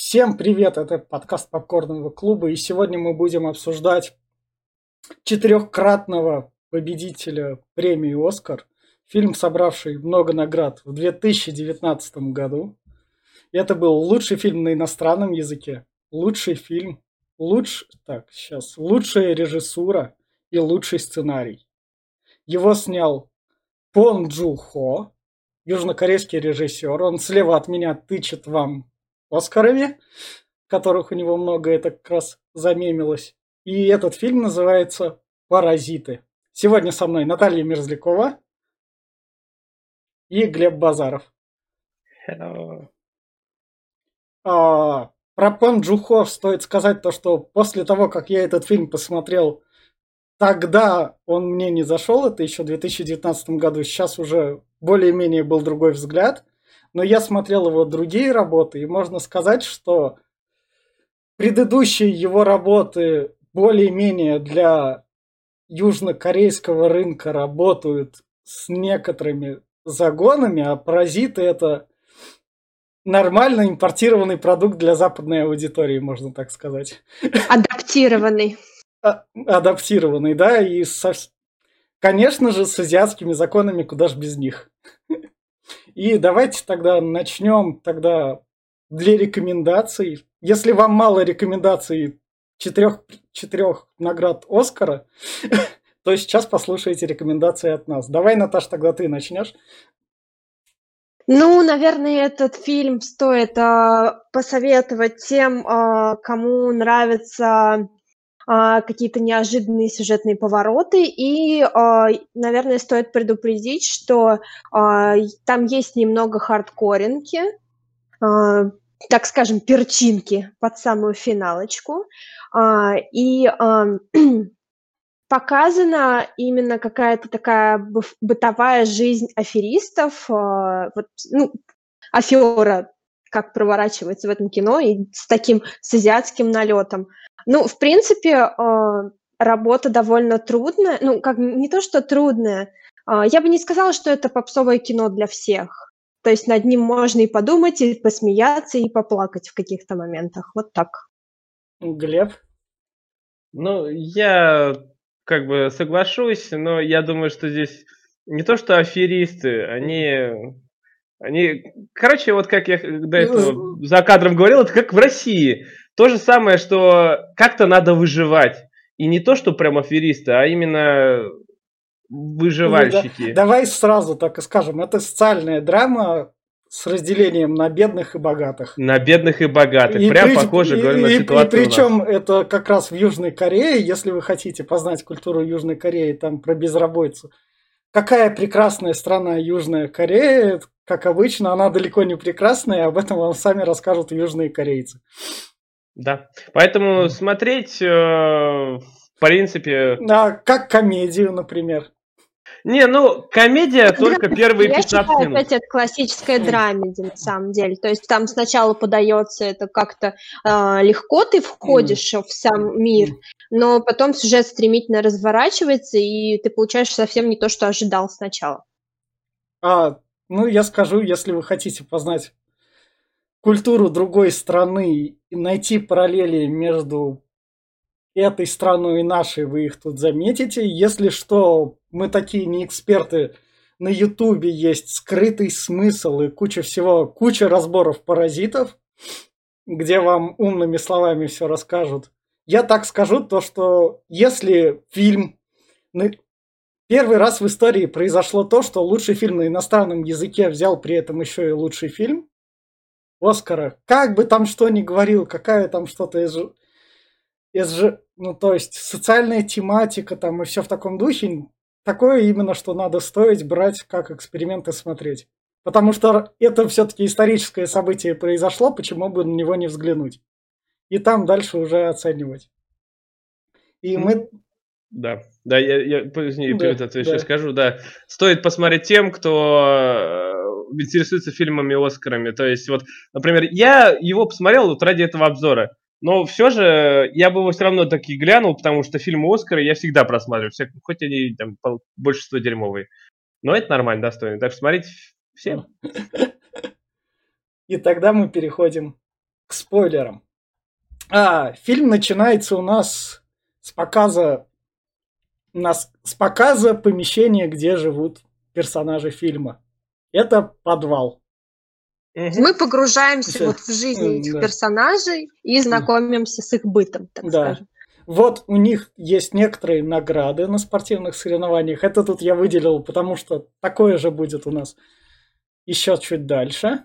Всем привет, это подкаст Попкорного клуба, и сегодня мы будем обсуждать четырехкратного победителя премии «Оскар», фильм, собравший много наград в 2019 году. Это был лучший фильм на иностранном языке, лучший фильм, луч... так, сейчас, лучшая режиссура и лучший сценарий. Его снял Пон Джу Хо, южнокорейский режиссер. Он слева от меня тычет вам Оскарами, которых у него много, это как раз замемилось. И этот фильм называется «Паразиты». Сегодня со мной Наталья Мерзлякова и Глеб Базаров. Hello. А, про Пон Джухо стоит сказать то, что после того, как я этот фильм посмотрел, тогда он мне не зашел, это еще в 2019 году, сейчас уже более-менее был другой взгляд, но я смотрел его другие работы, и можно сказать, что предыдущие его работы более-менее для южнокорейского рынка работают с некоторыми загонами, а паразиты это нормально импортированный продукт для западной аудитории, можно так сказать. Адаптированный. А, адаптированный, да, и со, конечно же с азиатскими законами, куда ж без них. И давайте тогда начнем тогда для рекомендаций. Если вам мало рекомендаций четырех, четырех наград Оскара, то сейчас послушайте рекомендации от нас. Давай, Наташ, тогда ты начнешь. Ну, наверное, этот фильм стоит а, посоветовать тем, а, кому нравятся а, какие-то неожиданные сюжетные повороты. И, а, наверное, стоит предупредить, что а, там есть немного хардкоринки, а, так скажем, перчинки под самую финалочку. А, и а, показана именно какая-то такая бытовая жизнь аферистов, вот, ну, афера, как проворачивается в этом кино, и с таким, с азиатским налетом. Ну, в принципе, э, работа довольно трудная, ну, как не то, что трудная, э, я бы не сказала, что это попсовое кино для всех. То есть над ним можно и подумать, и посмеяться, и поплакать в каких-то моментах. Вот так. Глеб? Ну, я как бы соглашусь, но я думаю, что здесь не то, что аферисты, они... Они, короче, вот как я до этого ну, за кадром говорил, это как в России. То же самое, что как-то надо выживать. И не то, что прям аферисты, а именно выживальщики. Ну, да. Давай сразу так и скажем, это социальная драма, с разделением на бедных и богатых. На бедных и богатых. И Прям при, похоже, и, говорю, на и, ситуацию. И причем это как раз в Южной Корее, если вы хотите познать культуру Южной Кореи, там про безработицу. Какая прекрасная страна Южная Корея, как обычно, она далеко не прекрасная, об этом вам сами расскажут южные корейцы. Да, поэтому смотреть, э, в принципе... Да, как комедию, например. Не, ну, комедия только первые 15 я считаю, минут. опять это классическая драмеди, на самом деле. То есть там сначала подается это как-то э, легко, ты входишь mm. в сам мир, но потом сюжет стремительно разворачивается, и ты получаешь совсем не то, что ожидал сначала. А, ну, я скажу, если вы хотите познать культуру другой страны и найти параллели между этой страной и нашей, вы их тут заметите. Если что, мы такие не эксперты. На Ютубе есть скрытый смысл и куча всего, куча разборов паразитов, где вам умными словами все расскажут. Я так скажу, то что если фильм... Первый раз в истории произошло то, что лучший фильм на иностранном языке взял при этом еще и лучший фильм Оскара. Как бы там что ни говорил, какая там что-то из... из... Ну, то есть социальная тематика там и все в таком духе, такое именно, что надо стоить брать как эксперимент и смотреть. Потому что это все-таки историческое событие произошло, почему бы на него не взглянуть. И там дальше уже оценивать. И ну, мы... Да, да, я, я извини, да, перед этим да. еще скажу, да. Стоит посмотреть тем, кто э, интересуется фильмами Оскарами. То есть, вот, например, я его посмотрел вот ради этого обзора. Но все же я бы его все равно таки глянул, потому что фильмы Оскара я всегда просматриваю, все, хоть они там большинство дерьмовые. Но это нормально, достойно. Так что смотрите всем. И тогда мы переходим к спойлерам. А, фильм начинается у нас с показа, нас, с показа помещения, где живут персонажи фильма. Это подвал. Мы погружаемся вот в жизнь этих да. персонажей и знакомимся с их бытом, так да. скажем. Вот у них есть некоторые награды на спортивных соревнованиях. Это тут я выделил, потому что такое же будет у нас еще чуть дальше.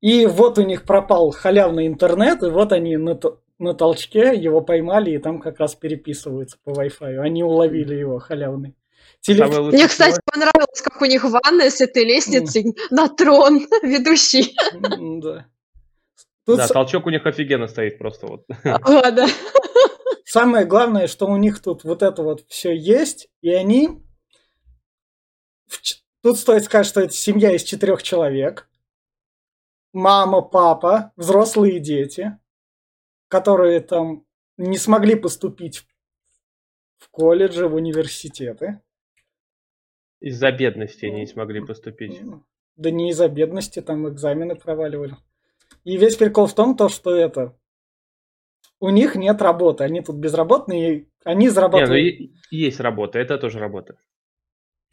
И вот у них пропал халявный интернет, и вот они на, на толчке его поймали, и там как раз переписываются по Wi-Fi. Они уловили его халявный. Теле... Мне, кстати, понравилось, как у них ванная с этой лестницей на трон ведущий. Да. Тут... Да, толчок у них офигенно стоит просто вот. А, да. Самое главное, что у них тут вот это вот все есть, и они... Тут стоит сказать, что это семья из четырех человек. Мама, папа, взрослые дети, которые там не смогли поступить в колледжи, в университеты. Из-за бедности они не смогли поступить. Да не из-за бедности, там экзамены проваливали. И весь прикол в том, то, что это у них нет работы, они тут безработные, они зарабатывают. Не, ну есть работа, это тоже работа.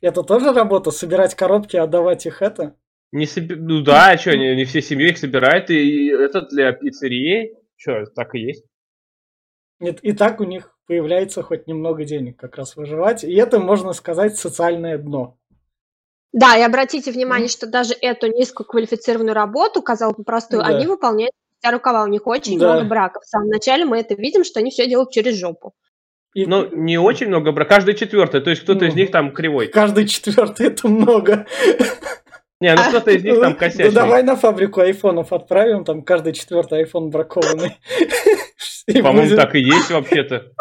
Это тоже работа, собирать коробки, отдавать их это? Не соб... Ну да, а что, не, не все семьи их собирают, и это для пиццерии, что, так и есть. Нет, и так у них появляется хоть немного денег как раз выживать, и это, можно сказать, социальное дно. Да, и обратите внимание, что даже эту низкоквалифицированную работу, казалось бы, простую, да. они выполняют вся рукава. У них очень да. много браков. В самом начале мы это видим, что они все делают через жопу. И... Ну, не очень много браков. Каждый четвертый, то есть кто-то ну, из них там кривой. Каждый четвертый это много. Не, ну кто-то из них там ну, косячный. Ну давай на фабрику айфонов отправим, там каждый четвертый айфон бракованный. По-моему, так и есть вообще-то.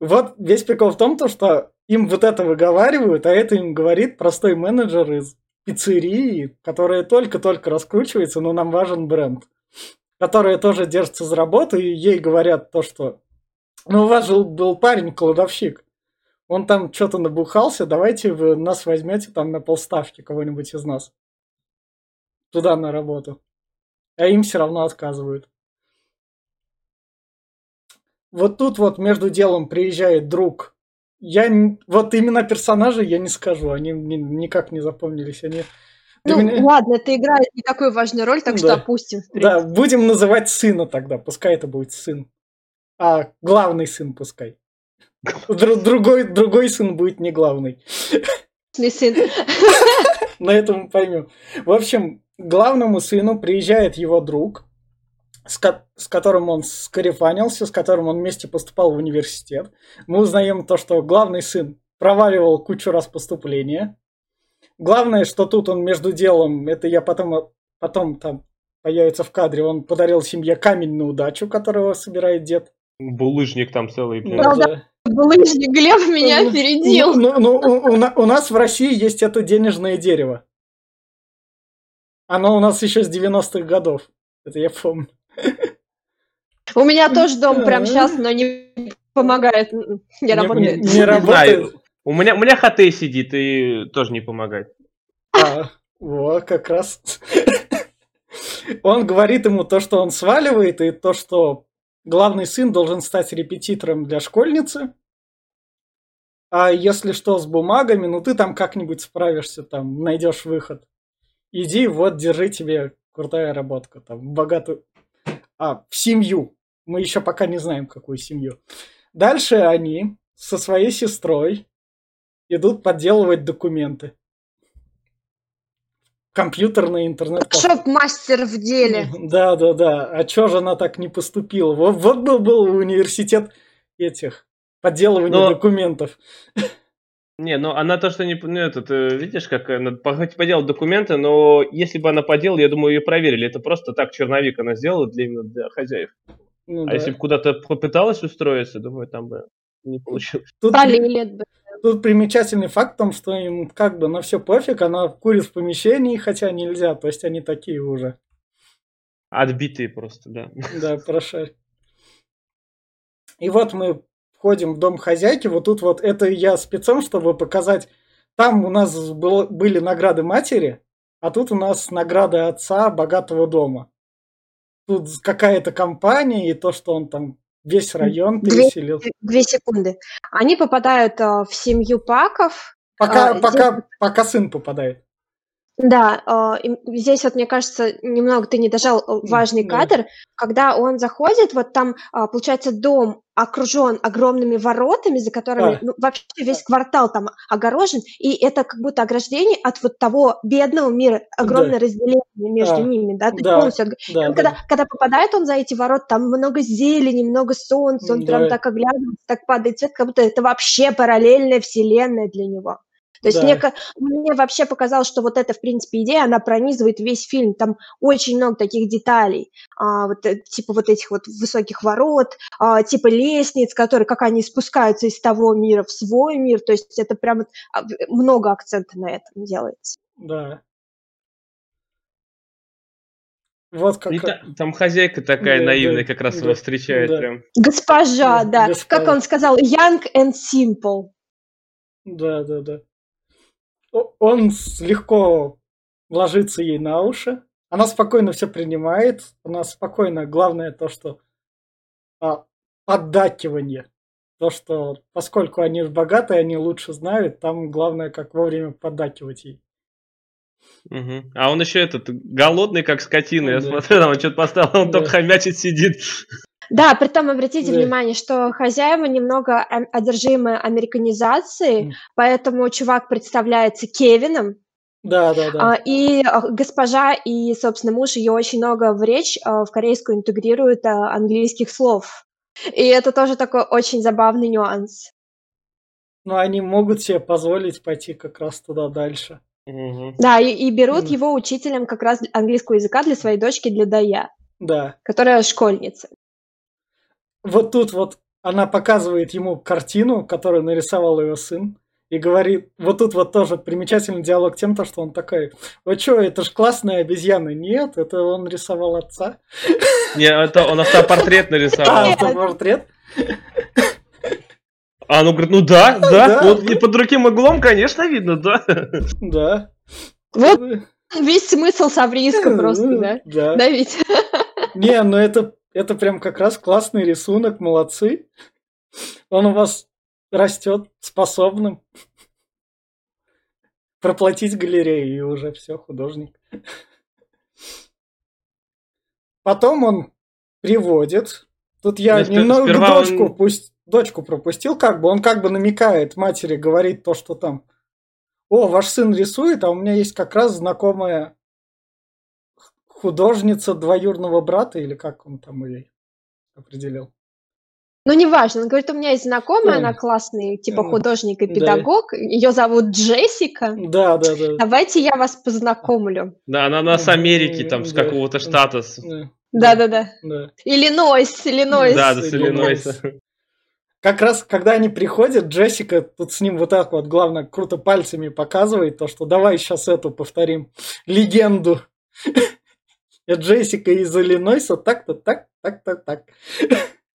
Вот весь прикол в том, то, что им вот это выговаривают, а это им говорит простой менеджер из пиццерии, которая только-только раскручивается, но нам важен бренд. Которая тоже держится за работу, и ей говорят то, что ну, у вас же был парень, кладовщик. Он там что-то набухался, давайте вы нас возьмете там на полставки кого-нибудь из нас. Туда на работу. А им все равно отказывают. Вот тут вот между делом приезжает друг я вот именно персонажи я не скажу, они никак не запомнились. Они ну, меня... ладно, это играет не такую важную роль, так да. что опустим. Да, будем называть сына тогда, пускай это будет сын. А главный сын пускай. Другой, другой сын будет не главный. сын. На этом мы поймем. В общем, главному сыну приезжает его друг, с, ко- с которым он скарифанился, с которым он вместе поступал в университет. Мы узнаем то, что главный сын проваливал кучу раз поступления. Главное, что тут он между делом, это я потом, потом там появится в кадре, он подарил семье камень на удачу, которого собирает дед. Булыжник там целый. Ну, да. Булыжник Глеб меня ну, опередил. Ну, ну, ну, у, у нас в России есть это денежное дерево. Оно у нас еще с 90-х годов. Это я помню. У меня тоже дом прям сейчас, но не помогает. Не, работает. Не, не работает. У меня, у меня ХТ сидит и тоже не помогает. А, вот, как раз. Он говорит ему то, что он сваливает, и то, что главный сын должен стать репетитором для школьницы. А если что с бумагами, ну ты там как-нибудь справишься, там найдешь выход. Иди, вот, держи тебе крутая работка, там, богатую, а, в семью. Мы еще пока не знаем, какую семью. Дальше они со своей сестрой идут подделывать документы. Компьютерный интернет. Шоп-мастер в деле. Да, да, да. А чё же она так не поступила? Вот, вот был, был университет этих подделывания Но... документов. Не, ну она то, что не... Ну, этот, э, видишь, как она хоть поделала документы, но если бы она поделала, я думаю, ее проверили. Это просто так черновик она сделала для, именно для хозяев. Ну, а да. если бы куда-то попыталась устроиться, думаю, там бы не получилось. Тут, тут примечательный факт в том, что им как бы на все пофиг, она курит в помещении, хотя нельзя, то есть они такие уже. Отбитые просто, да. Да, прошарь. И вот мы входим в дом хозяйки, вот тут вот это я спецом, чтобы показать, там у нас было, были награды матери, а тут у нас награда отца богатого дома. Тут какая-то компания, и то, что он там весь район переселил. Две, две секунды. Они попадают а, в семью Паков. Пока, а, пока, здесь... пока сын попадает. Да, а, здесь вот, мне кажется, немного ты не дожал э, важный кадр, когда он заходит, вот там, а, получается, дом окружен огромными воротами, за которыми да. ну, вообще весь квартал там огорожен, и это как будто ограждение от вот того бедного мира, огромное да. разделение между да. ними, да, да. полностью. Да, когда, да. когда попадает он за эти ворота, там много зелени, много солнца, он да. прям так оглядывается, так падает цвет, как будто это вообще параллельная вселенная для него. То есть да. мне, мне вообще показалось, что вот эта, в принципе, идея, она пронизывает весь фильм. Там очень много таких деталей, а, вот, э, типа вот этих вот высоких ворот, а, типа лестниц, которые, как они спускаются из того мира в свой мир. То есть это прям а, много акцента на этом делается. Да. Вот как... И та, там хозяйка такая да, наивная да, как раз да, его встречает да. прям. Госпожа, да. Госпожа. Как он сказал, young and simple. Да, да, да он легко ложится ей на уши. Она спокойно все принимает. Она спокойно. Главное то, что а, поддакивание. То, что поскольку они богатые, они лучше знают, там главное, как вовремя поддакивать ей. Угу. А он еще этот голодный, как скотина. Я да. смотрю, там он что-то поставил, он да. только хомячит сидит. Да, при том обратите да. внимание, что хозяева немного одержимы американизацией, mm. поэтому чувак представляется Кевином. Да, да, да. А, и а, госпожа и, собственно, муж ее очень много в речь а, в корейскую интегрируют английских слов. И это тоже такой очень забавный нюанс. Но они могут себе позволить пойти как раз туда дальше. Угу. Да, и, и берут mm. его учителем как раз английского языка для своей дочки, для Дая. Да. Которая школьница вот тут вот она показывает ему картину, которую нарисовал ее сын, и говорит, вот тут вот тоже примечательный диалог тем, то, что он такой, вы что, это же классная обезьяна. Нет, это он рисовал отца. Не, это он автопортрет нарисовал. А, автопортрет? А, ну, говорит, ну да, да, вот под другим углом, конечно, видно, да. Да. Вот весь смысл Савриска просто, да? Да. Да ведь? Не, ну это это прям как раз классный рисунок, молодцы. Он у вас растет способным проплатить галерею, и уже все, художник. Потом он приводит. Тут я Но немного дочку, он... пусть дочку пропустил, как бы он как бы намекает матери, говорит то, что там. О, ваш сын рисует, а у меня есть как раз знакомая художница двоюрного брата, или как он там ее определил? Ну, неважно. Он говорит, у меня есть знакомая, она классный, типа, художник и педагог. Да. Ее зовут Джессика. Да, да, да. Давайте я вас познакомлю. Да, она, она с Америки, там, с какого-то штата. Да, да, да. Иллинойс, Иллинойс. Да, да, с Иллинойса. Как раз, когда они приходят, Джессика тут с ним вот так вот, главное, круто пальцами показывает то, что давай сейчас эту повторим легенду. Джессика из Иллинойса, так-то, так, так-то, так.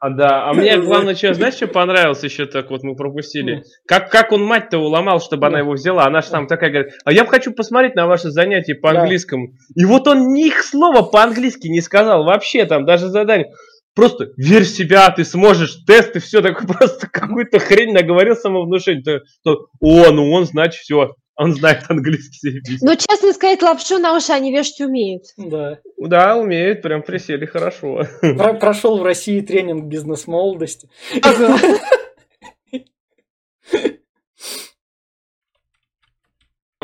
А, да, а мне главное, что, знаешь, что понравилось еще так вот мы пропустили? Как, как он мать-то уломал, чтобы она его взяла? Она же там такая говорит, а я хочу посмотреть на ваши занятия по английскому. И вот он ни слова по-английски не сказал вообще там, даже задание. Просто верь в себя, ты сможешь, тесты, все такое, просто какую-то хрень наговорил самовнушение. То, то, о, ну он, значит, все, он знает английский. Ну, честно сказать, лапшу на уши они вешать умеют. Да. Да, умеют, прям присели хорошо. Про прошел в России тренинг бизнес-молодости.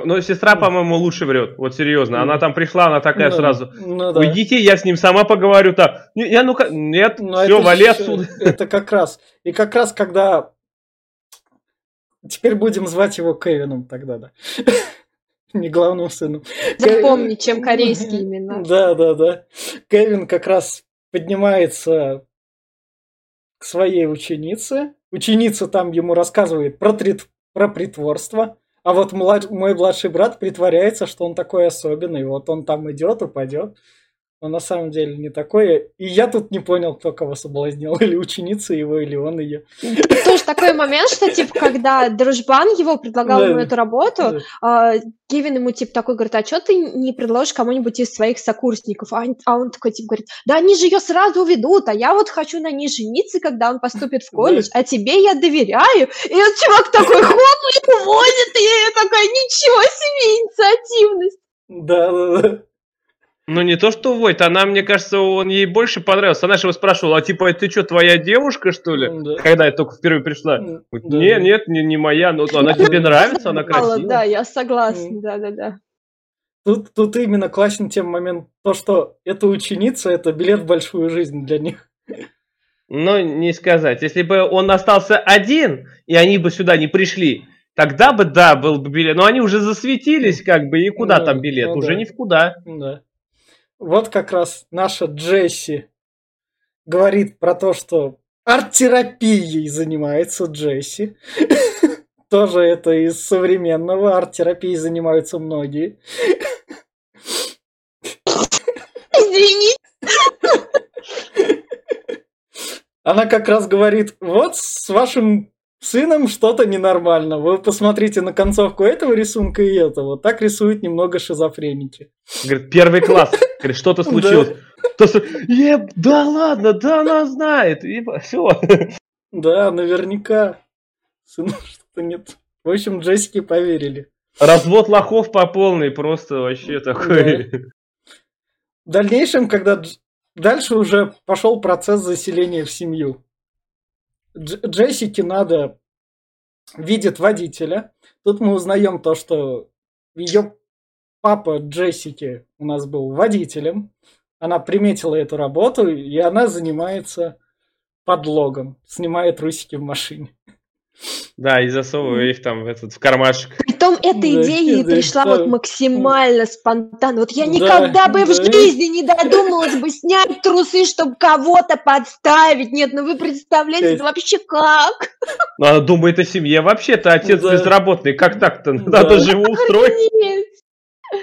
Но сестра, по-моему, лучше врет. Вот серьезно. Она там пришла, она такая ну, сразу. Ну, да. Уйдите, я с ним сама поговорю. Так. Я ну нет, Но все, вали отсюда. Это как раз. И как раз, когда Теперь будем звать его Кевином тогда, да. Не главным сыном. Запомни, чем корейский именно. Да, да, да. Кевин как раз поднимается к своей ученице. Ученица там ему рассказывает про, трит... про притворство. А вот млад... мой младший брат притворяется, что он такой особенный. Вот он там идет, упадет. Он на самом деле не такой. И я тут не понял, кто кого соблазнил. Или ученица его, или он ее. Тоже такой момент, что, типа, когда дружбан его предлагал ему эту работу, а, Кевин ему, типа, такой говорит, а что ты не предложишь кому-нибудь из своих сокурсников? А, а он такой, типа, говорит, да они же ее сразу уведут, а я вот хочу на ней жениться, когда он поступит в колледж, а тебе я доверяю. И вот чувак такой, хоп, и уводит, и я такая, ничего себе инициативность. Да, да, да. Ну, не то, что Войт, она, мне кажется, он ей больше понравился. Она же его спрашивала, а типа, ты что, твоя девушка, что ли? Да. Когда я только впервые пришла. Да. Нет, нет, не, не моя, но она тебе нравится, она красивая. Да, я согласна, да-да-да. Тут, тут именно классный тем момент, то, что эта ученица, это билет в большую жизнь для них. Ну, не сказать. Если бы он остался один, и они бы сюда не пришли, тогда бы, да, был бы билет. Но они уже засветились, как бы, и куда ну, там билет? Ну, уже да. ни в куда. Да вот как раз наша Джесси говорит про то, что арт-терапией занимается Джесси. Тоже это из современного. Арт-терапией занимаются многие. Извини. Она как раз говорит, вот с вашим сыном что-то ненормально. Вы посмотрите на концовку этого рисунка и этого. Так рисуют немного шизофреники. Говорит, первый класс. Говорит, что-то случилось. Да. Ладно, да она знает. И все. Да, наверняка. Сыну что-то нет. В общем, Джессики поверили. Развод лохов по полной, просто вообще такой. Да. В дальнейшем, когда дальше уже пошел процесс заселения в семью. Дж- Джессике надо видит водителя. Тут мы узнаем то, что ее папа Джессики у нас был водителем. Она приметила эту работу, и она занимается подлогом, снимает русики в машине. Да, и засовываю их там в этот в кармашек. Притом эта да, идея да, пришла да. вот максимально спонтанно. Вот я никогда да, бы да. в жизни не додумалась бы снять трусы, чтобы кого-то подставить. Нет, ну вы представляете, это вообще как? Ну, она думает о семье. Вообще-то отец да. безработный. Как так-то? Надо же его устроить.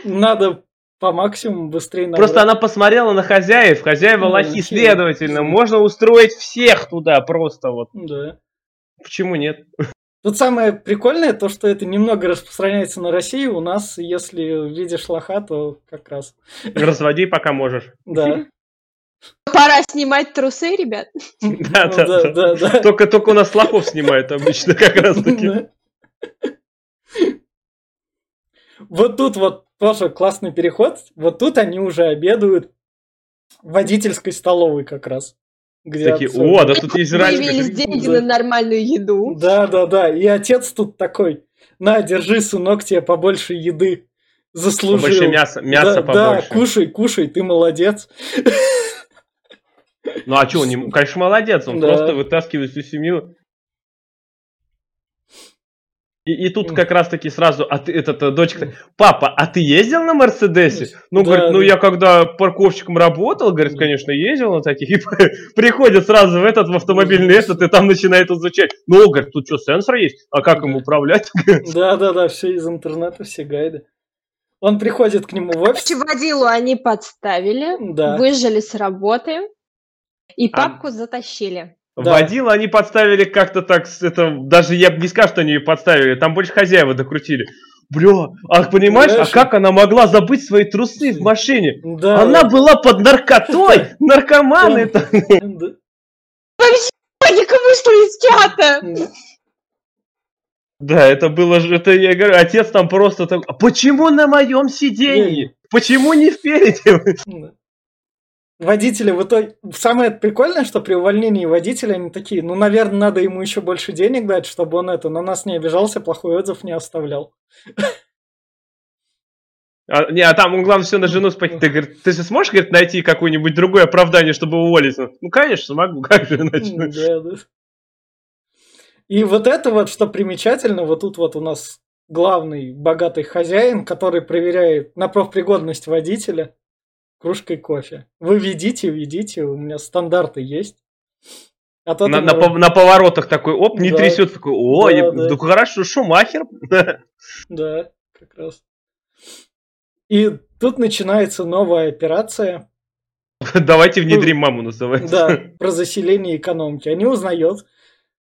Надо по максимуму быстрее набрать. Просто она посмотрела на хозяев, хозяева лохи, следовательно, можно устроить всех туда просто вот. Да. Почему нет? Тут самое прикольное, то, что это немного распространяется на Россию. У нас, если видишь лоха, то как раз... Разводи, пока можешь. Да. Пора снимать трусы, ребят. Да, да, да, да. Только, только у нас лохов снимают обычно как раз таки. Вот тут вот тоже классный переход. Вот тут они уже обедают в водительской столовой как раз. Где Такие, отцов... о, да тут есть разница. Появились деньги на нормальную еду. Да, да, да. И отец тут такой, на, держи, сынок, тебе побольше еды заслужил. Побольше мяса, мяса да, побольше. Да, кушай, кушай, ты молодец. Ну а что, он, не, конечно, молодец, он да. просто вытаскивает всю семью и, и тут как раз-таки сразу а ты, этот, э, дочка, папа, а ты ездил на Мерседесе? Ну, да, говорит, ну да. я когда парковщиком работал, говорит, конечно, ездил на таких. И приходит сразу в этот, в автомобильный этот, и там начинает изучать. Ну, говорит, тут что, сенсор есть? А как им управлять? Да-да-да, все из интернета, все гайды. Он приходит к нему в офис. Водилу они подставили, да. выжили с работы и а папку а... затащили. Да. Водила они подставили как-то так, это, даже я бы не сказал, что они ее подставили, там больше хозяева докрутили. Бля, а понимаешь, Знаешь, а как она могла забыть свои трусы в машине? Да. Она была под наркотой, наркоман это. Вообще, паника вышла из чата. Да, это было же, это я говорю, отец там просто так, а почему на моем сиденье? Почему не впереди? Водители в итоге... Самое прикольное, что при увольнении водителя они такие, ну, наверное, надо ему еще больше денег дать, чтобы он это на нас не обижался, плохой отзыв не оставлял. А, не, а там он, главное, все на жену спать. Ты, говорит, ты же сможешь, говорит, найти какое-нибудь другое оправдание, чтобы уволиться? Ну, конечно, могу, как же иначе. Да, да. И вот это вот, что примечательно, вот тут вот у нас главный богатый хозяин, который проверяет на профпригодность водителя кружкой кофе. Вы ведите, ведите, у меня стандарты есть. А то на, на, на поворотах такой, оп, не да. трясет, такой, о, да, я, да. ну хорошо, Шумахер. Да, как раз. И тут начинается новая операция. Давайте внедрим маму называть. Да, про заселение экономки. Они узнают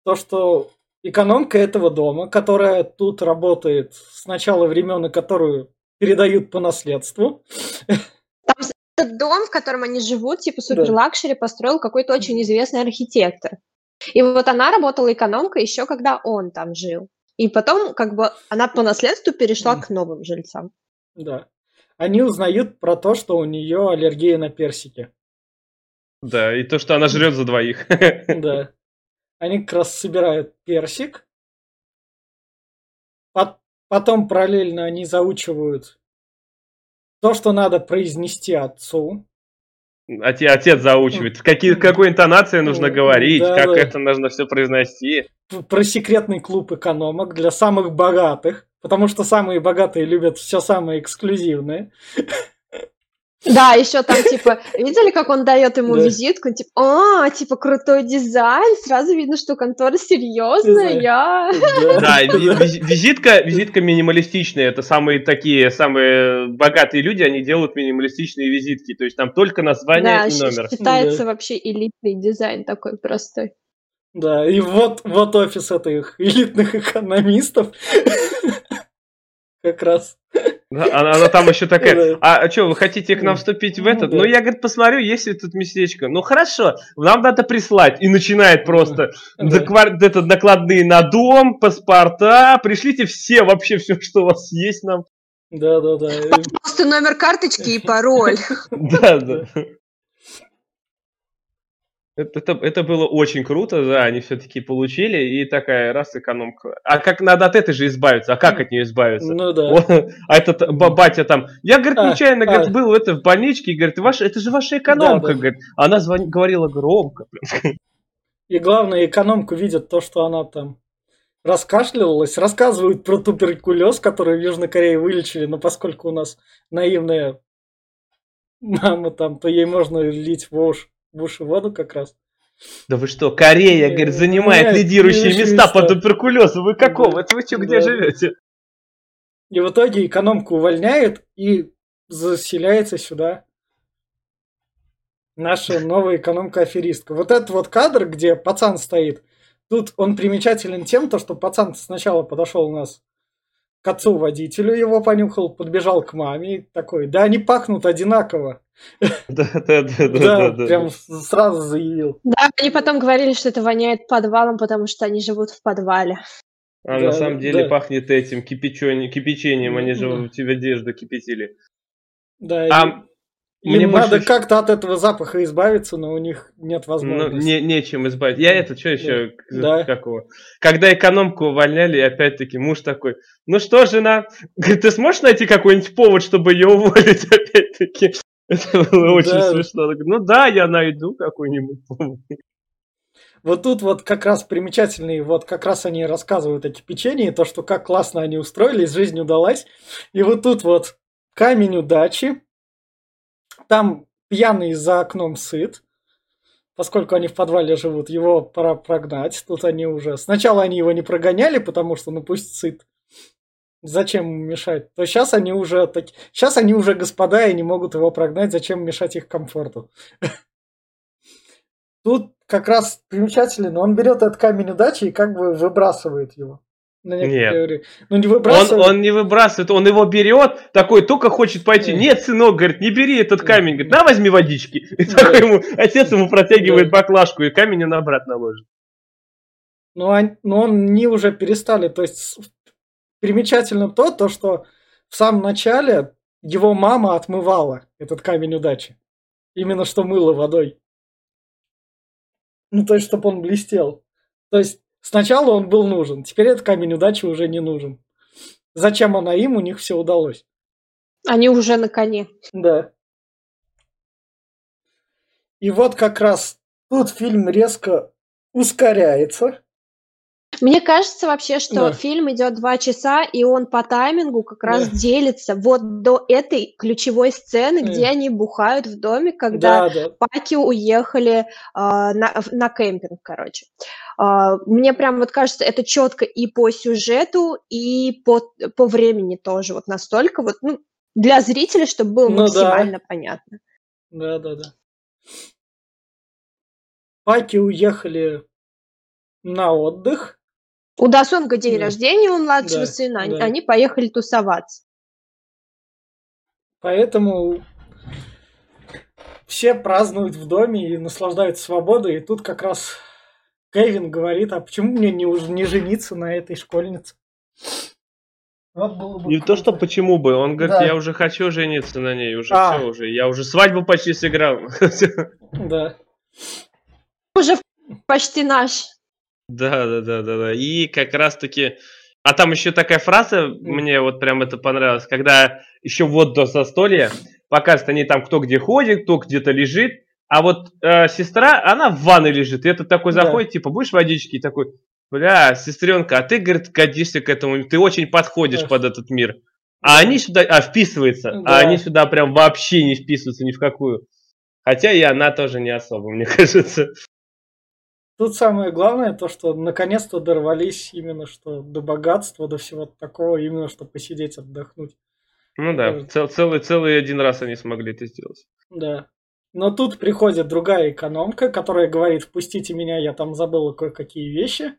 то, что экономка этого дома, которая тут работает с начала времен, и которую передают по наследству. Этот дом, в котором они живут, типа супер luxury, построил какой-то очень известный архитектор. И вот она работала экономкой еще когда он там жил. И потом, как бы, она по наследству перешла к новым жильцам. Да. Они узнают про то, что у нее аллергия на персики. Да, и то, что она жрет за двоих. Да. Они как раз собирают персик. Потом параллельно они заучивают то, что надо произнести отцу. Отец, отец заучивает. Какие, какой интонацией нужно говорить, да, как да. это нужно все произнести. Про секретный клуб экономок для самых богатых, потому что самые богатые любят все самое эксклюзивное. Да, еще там, типа, видели, как он дает ему да. визитку? Типа, а, типа, крутой дизайн, сразу видно, что контора серьезная, я... Да, визитка, визитка минималистичная, это самые такие, самые богатые люди, они делают минималистичные визитки, то есть там только название и номер. считается вообще элитный дизайн такой простой. Да, и вот, вот офис этих элитных экономистов. Как раз. Она, она там еще такая, а, а что, вы хотите к нам вступить в этот? Ну, я, говорит, посмотрю, есть ли тут местечко. Ну, хорошо, нам надо прислать. И начинает просто это, накладные на дом, паспорта, пришлите все, вообще все, что у вас есть нам. Да, да, да. Просто номер карточки и пароль. Да, да. Это, это, было очень круто, да, они все-таки получили, и такая раз экономка. А как надо от этой же избавиться? А как от нее избавиться? Ну да. Он, а этот батя там, я, говорит, а, нечаянно, а, говорит, был это в больничке, и говорит, ваш, это же ваша экономка, да, да. говорит. Она звон, говорила громко. И главное, экономку видят то, что она там раскашлялась, рассказывают про туберкулез, который в Южной Корее вылечили, но поскольку у нас наивная мама там, то ей можно лить в уши воду как раз. Да вы что, Корея, говорит, занимает Нет, лидирующие места, по туберкулезу. Вы какого? Это вы что, где да. живете? И в итоге экономку увольняют и заселяется сюда наша новая экономка-аферистка. Вот этот вот кадр, где пацан стоит, тут он примечателен тем, то, что пацан сначала подошел у нас к отцу водителю, его понюхал, подбежал к маме и такой, да они пахнут одинаково. Да, да, да, да, да. Прям сразу заявил. Да, они потом говорили, что это воняет подвалом, потому что они живут в подвале. А на самом деле пахнет этим кипячением, они же в тебе одежду кипятили. Да, а им надо как-то от этого запаха избавиться, но у них нет возможности. Ну, не, нечем избавить. Я это, что еще, да. какого? Когда экономку увольняли, опять-таки муж такой, ну что, жена, ты сможешь найти какой-нибудь повод, чтобы ее уволить, опять-таки? Это было очень да. смешно. Ну да, я найду какой-нибудь повод. Вот тут вот как раз примечательные, вот как раз они рассказывают о кипячении, то, что как классно они устроились, жизнь удалась. И вот тут вот камень удачи, там пьяный за окном сыт, поскольку они в подвале живут, его пора прогнать. Тут они уже... Сначала они его не прогоняли, потому что, ну пусть сыт. Зачем мешать? То сейчас они уже так... Сейчас они уже господа и не могут его прогнать. Зачем мешать их комфорту? Тут как раз примечательно, он берет этот камень удачи и как бы выбрасывает его. На Нет. Ну, не выбрасывает. Он, он не выбрасывает, он его берет, такой только хочет пойти. Нет, Нет сынок, говорит, не бери этот камень. Говорит, на, возьми водички. И да. такой ему, отец ему протягивает да. баклажку, и камень он обратно ложит. Ну, он, ну, они уже перестали. То есть, примечательно то, то, что в самом начале его мама отмывала этот камень удачи. Именно что мыло водой. Ну, то есть, чтобы он блестел. То есть, Сначала он был нужен, теперь этот камень удачи уже не нужен. Зачем она им, у них все удалось. Они уже на коне. Да. И вот как раз тут фильм резко ускоряется. Мне кажется вообще, что да. фильм идет два часа, и он по таймингу как раз да. делится вот до этой ключевой сцены, да. где они бухают в доме, когда да, да. Паки уехали э, на, на кемпинг, короче. Э, мне прям вот кажется, это четко и по сюжету, и по, по времени тоже вот настолько вот, ну, для зрителя, чтобы было ну, максимально да. понятно. Да, да, да. Паки уехали на отдых. У Дасонга день да. рождения у младшего да, сына, да. они поехали тусоваться. Поэтому все празднуют в доме и наслаждаются свободой. И тут как раз Кевин говорит, а почему мне не, не жениться на этой школьнице? Вот было бы не круто. то, что почему бы, он говорит, да. я уже хочу жениться на ней, уже а. все уже, я уже свадьбу почти сыграл. Да. Уже почти наш. Да, да, да, да, да. И как раз таки, а там еще такая фраза, мне вот прям это понравилось, когда еще вот до застолья показывают они там кто где ходит, кто где-то лежит, а вот э, сестра, она в ванной лежит, и этот такой заходит, да. типа, будешь водички? И такой, бля, сестренка, а ты, говорит, годишься к этому, ты очень подходишь да. под этот мир. А они сюда, а вписывается, а да. а они сюда прям вообще не вписываются ни в какую. Хотя и она тоже не особо, мне кажется. Тут самое главное то, что наконец-то дорвались именно что до богатства, до всего такого, именно что посидеть, отдохнуть. Ну да, цел, целый, целый один раз они смогли это сделать. Да. Но тут приходит другая экономка, которая говорит, впустите меня, я там забыла кое-какие вещи.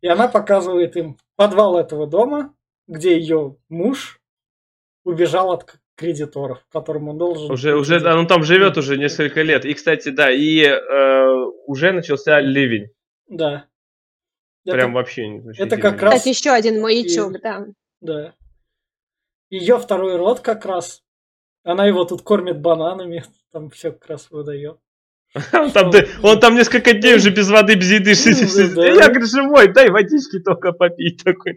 И она показывает им подвал этого дома, где ее муж убежал от кредиторов, которым он должен... Уже, уже, да, он там живет уже несколько лет. И, кстати, да, и э, уже начался ливень. Да. Прям это, вообще. Это как раз... Это еще один маячок, и, да. Да. Ее второй род как раз. Она его тут кормит бананами там все как раз выдает. Он там, он там несколько дней уже без воды, без еды сидит. Я, говорю, живой, дай водички только попить такой.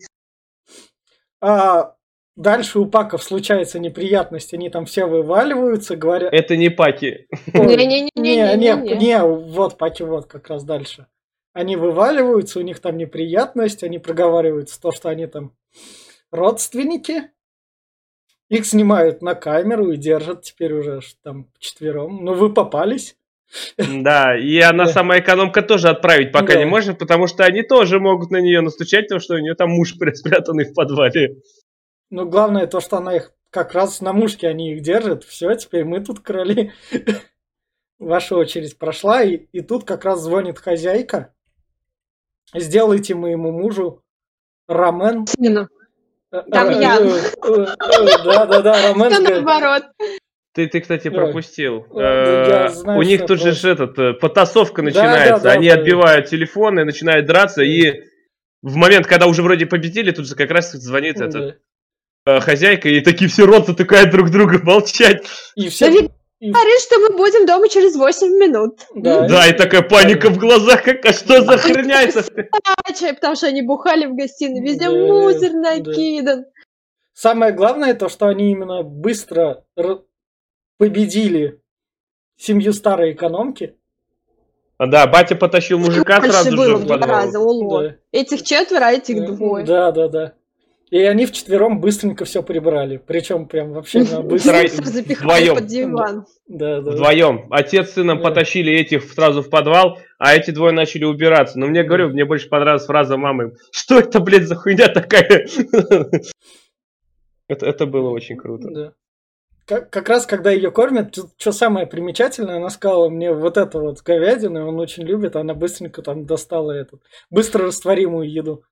А дальше у паков случается неприятность, они там все вываливаются, говорят... Это не паки. Не-не-не, вот паки вот как раз дальше. Они вываливаются, у них там неприятность, они проговариваются то, что они там родственники, их снимают на камеру и держат теперь уже там четвером. Ну, вы попались. Да, и она да. сама экономка тоже отправить пока да. не может, потому что они тоже могут на нее настучать, потому что у нее там муж спрятанный в подвале. Ну, главное то, что она их как раз на мушке они их держат. Все, теперь мы тут короли. Ваша очередь прошла, и, и тут как раз звонит хозяйка. Сделайте моему мужу рамен. Сына. Там я. Да, да, да, Роман. наоборот. Ты, ты, кстати, пропустил. Э, у них тут же этот э, потасовка начинается. Они отбивают телефоны, начинают драться, и в момент, когда уже вроде победили, тут же как раз звонит этот э, хозяйка, и такие все рот затыкают друг друга молчать. И все... Говорит, что мы будем дома через 8 минут. Да, да и такая паника в глазах, как, а что за херня это? Потому что они бухали в гостиной, везде да, мусор накидан. Да. Самое главное то, что они именно быстро победили семью старой экономки. А, да, батя потащил мужика сразу же в два раза, Да. Этих четверо, а этих двое. Да, да, да. И они вчетвером быстренько все прибрали. Причем прям вообще на быстро. Вдвоем. Да, да. Вдвоем. Отец с сыном да. потащили этих сразу в подвал, а эти двое начали убираться. Но мне говорю, мне больше понравилась фраза мамы. Что это, блядь, за хуйня такая? это, это было очень круто. Да. Как, как раз когда ее кормят, что самое примечательное, она сказала мне вот это вот говядину, он очень любит, она быстренько там достала эту быстро растворимую еду.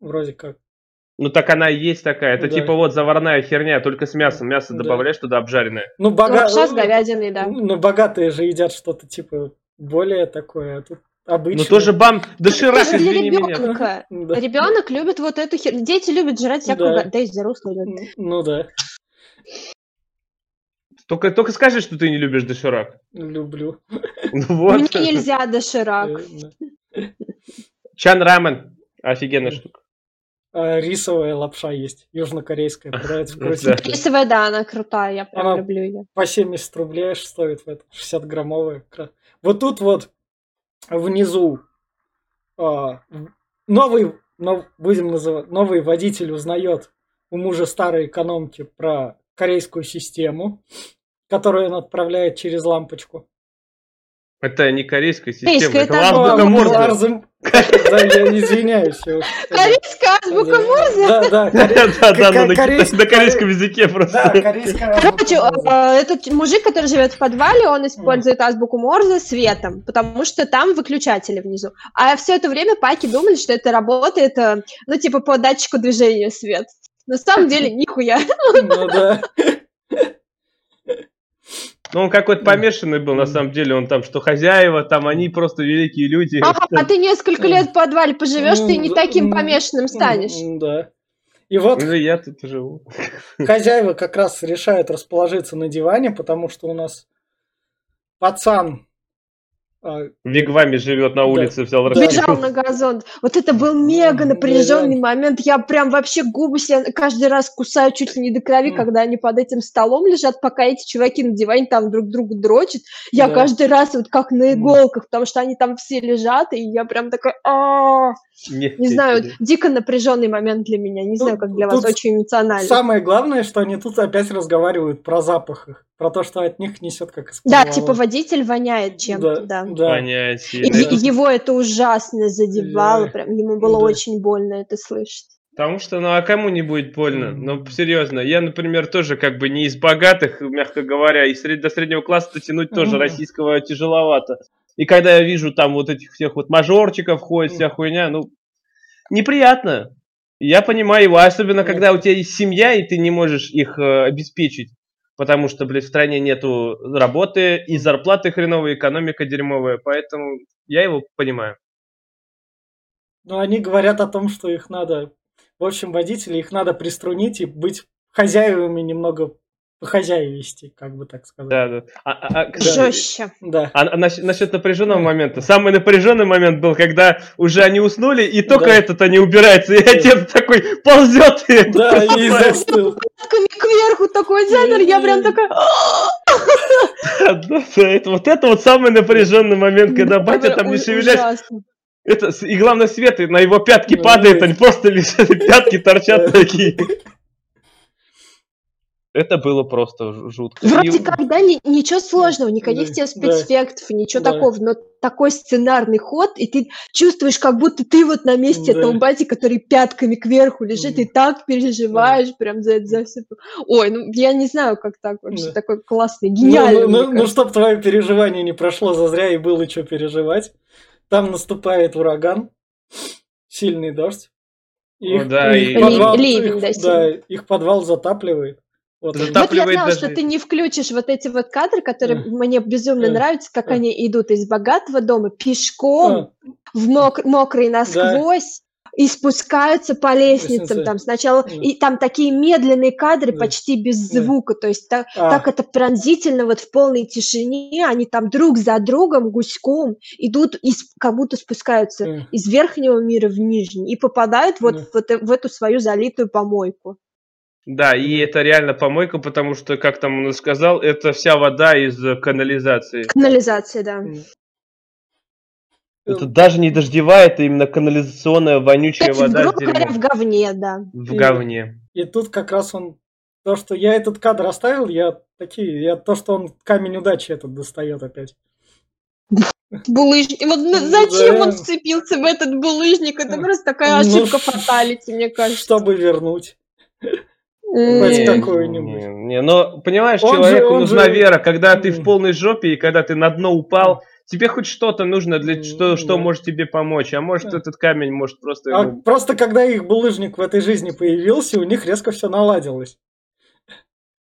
Вроде как. Ну так она и есть такая. Это да. типа вот заварная херня, только с мясом. Мясо да. добавляешь туда обжаренное. Ну, бога... Лапша с говядиной, да. Ну, богатые же едят что-то типа более такое, а тут обычно. Ну тоже бам, доширак, извини меня. Да. Ребенок любит вот эту херню. Дети любят жрать всякую, да, да и взрослые любят. Ну да. Только, только скажи, что ты не любишь доширак. Люблю. Ну, вот. Мне нельзя доширак. Э, Чан рамен. Офигенная штука. А, рисовая лапша есть, южнокорейская, продается в Рисовая, да, она крутая, я прям она люблю ее. По 70 рублей стоит в этом, 60 граммовая. Вот тут вот внизу а, новый, нов, будем называть, новый водитель узнает у мужа старой экономки про корейскую систему, которую он отправляет через лампочку. Это не корейская система, это азбука Морзе. Да, я извиняюсь. Корейская азбука Морзе? Да, да. Да, да, на корейском языке просто. Да, корейская Короче, этот мужик, который живет в подвале, он использует азбуку Морзе светом, потому что там выключатели внизу. А все это время паки думали, что это работает, э, ну, типа, по датчику движения свет. На самом деле, нихуя. Ну да. Ну, он какой-то помешанный был, на самом деле. Он там, что хозяева, там они просто великие люди. Ага, а ты несколько лет в подвале поживешь, ты не таким помешанным станешь. Да. И вот ну, я тут живу. хозяева как раз решают расположиться на диване, потому что у нас пацан а, в Вигваме живет на улице, да. взял Бежал на газон. Вот это был мега напряженный момент. Я прям вообще губы себе каждый раз кусаю чуть ли не до крови, когда они под этим столом лежат, пока эти чуваки на диване там друг другу дрочат. Я да. каждый раз вот как на иголках, потому что они там все лежат, и я прям такая, а не, знаю, дико напряженный момент для меня. Не знаю, как для вас, очень эмоционально. Самое главное, что они тут опять разговаривают про запах их, про то, что от них несет как из Да, типа водитель воняет чем-то, да. да да. понять. И, да. Его это ужасно задевало, да. прям ему было да. очень больно это слышать. Потому что, ну а кому не будет больно? Ну, серьезно, я, например, тоже как бы не из богатых, мягко говоря, и сред... до среднего класса дотянуть тоже российского тяжеловато. И когда я вижу там вот этих всех вот мажорчиков ходит, вся хуйня, ну, неприятно. Я понимаю его, особенно когда у тебя есть семья, и ты не можешь их э, обеспечить потому что, блядь, в стране нету работы, и зарплаты хреновые, экономика дерьмовая, поэтому я его понимаю. Но они говорят о том, что их надо, в общем, водители, их надо приструнить и быть хозяевами немного по хозяю вести, как бы так сказать. Да, да. А, а, а, Жестче. Да. А, а насчет, насчет напряженного момента. Самый напряженный момент был, когда уже они уснули, и только да. этот они убирается, и отец такой ползет. И да, и застыл. Кверху такой замер, я прям такая... Вот это вот самый напряженный момент, когда батя там не шевелясь. Это, и главное, свет на его пятки падает, они просто лежат, пятки торчат такие. Это было просто жутко. Вроде и... когда ни, ничего сложного, никаких да, тебе спецэффектов, да, ничего да. такого, но такой сценарный ход, и ты чувствуешь, как будто ты вот на месте да. этого бати, который пятками кверху лежит, да. и так переживаешь да. прям за это, за все. Ой, ну я не знаю, как так вообще, да. такой классный, гениальный. Ну, ну, ну, чтоб твое переживание не прошло зазря, и было что переживать. Там наступает ураган, сильный дождь. Их, О, да, их, и... подвал, Ливень, их, да, их подвал затапливает. Вот, вот я знала, даже... что ты не включишь вот эти вот кадры, которые mm. мне безумно mm. нравятся, как mm. они идут из богатого дома пешком в мок... мокрый насквозь. Да. И спускаются по лестницам Лестница. там сначала mm. и там такие медленные кадры mm. почти без звука, то есть так, а. так это пронзительно вот в полной тишине они там друг за другом гуськом идут и как будто спускаются mm. из верхнего мира в нижний и попадают вот, вот в эту свою залитую помойку. Да, и это реально помойка, потому что, как там он сказал, это вся вода из канализации. Канализация, да. Это даже не дождевая, это именно канализационная вонючая это, вода. Грубо говоря, в говне, да. В и, говне. И тут как раз он то, что я этот кадр оставил, я такие, я то, что он камень удачи этот достает опять. Булыжник. Вот зачем да. он вцепился в этот булыжник? Это просто такая ну, ошибка ну, фаталити, мне кажется. Чтобы вернуть. Хоть какую-нибудь. Не, не, но понимаешь, он человеку же, нужна же... вера, когда ты в полной жопе и когда ты на дно упал, тебе хоть что-то нужно для что, что может тебе помочь, а может этот камень может просто. А просто когда их булыжник в этой жизни появился, у них резко все наладилось.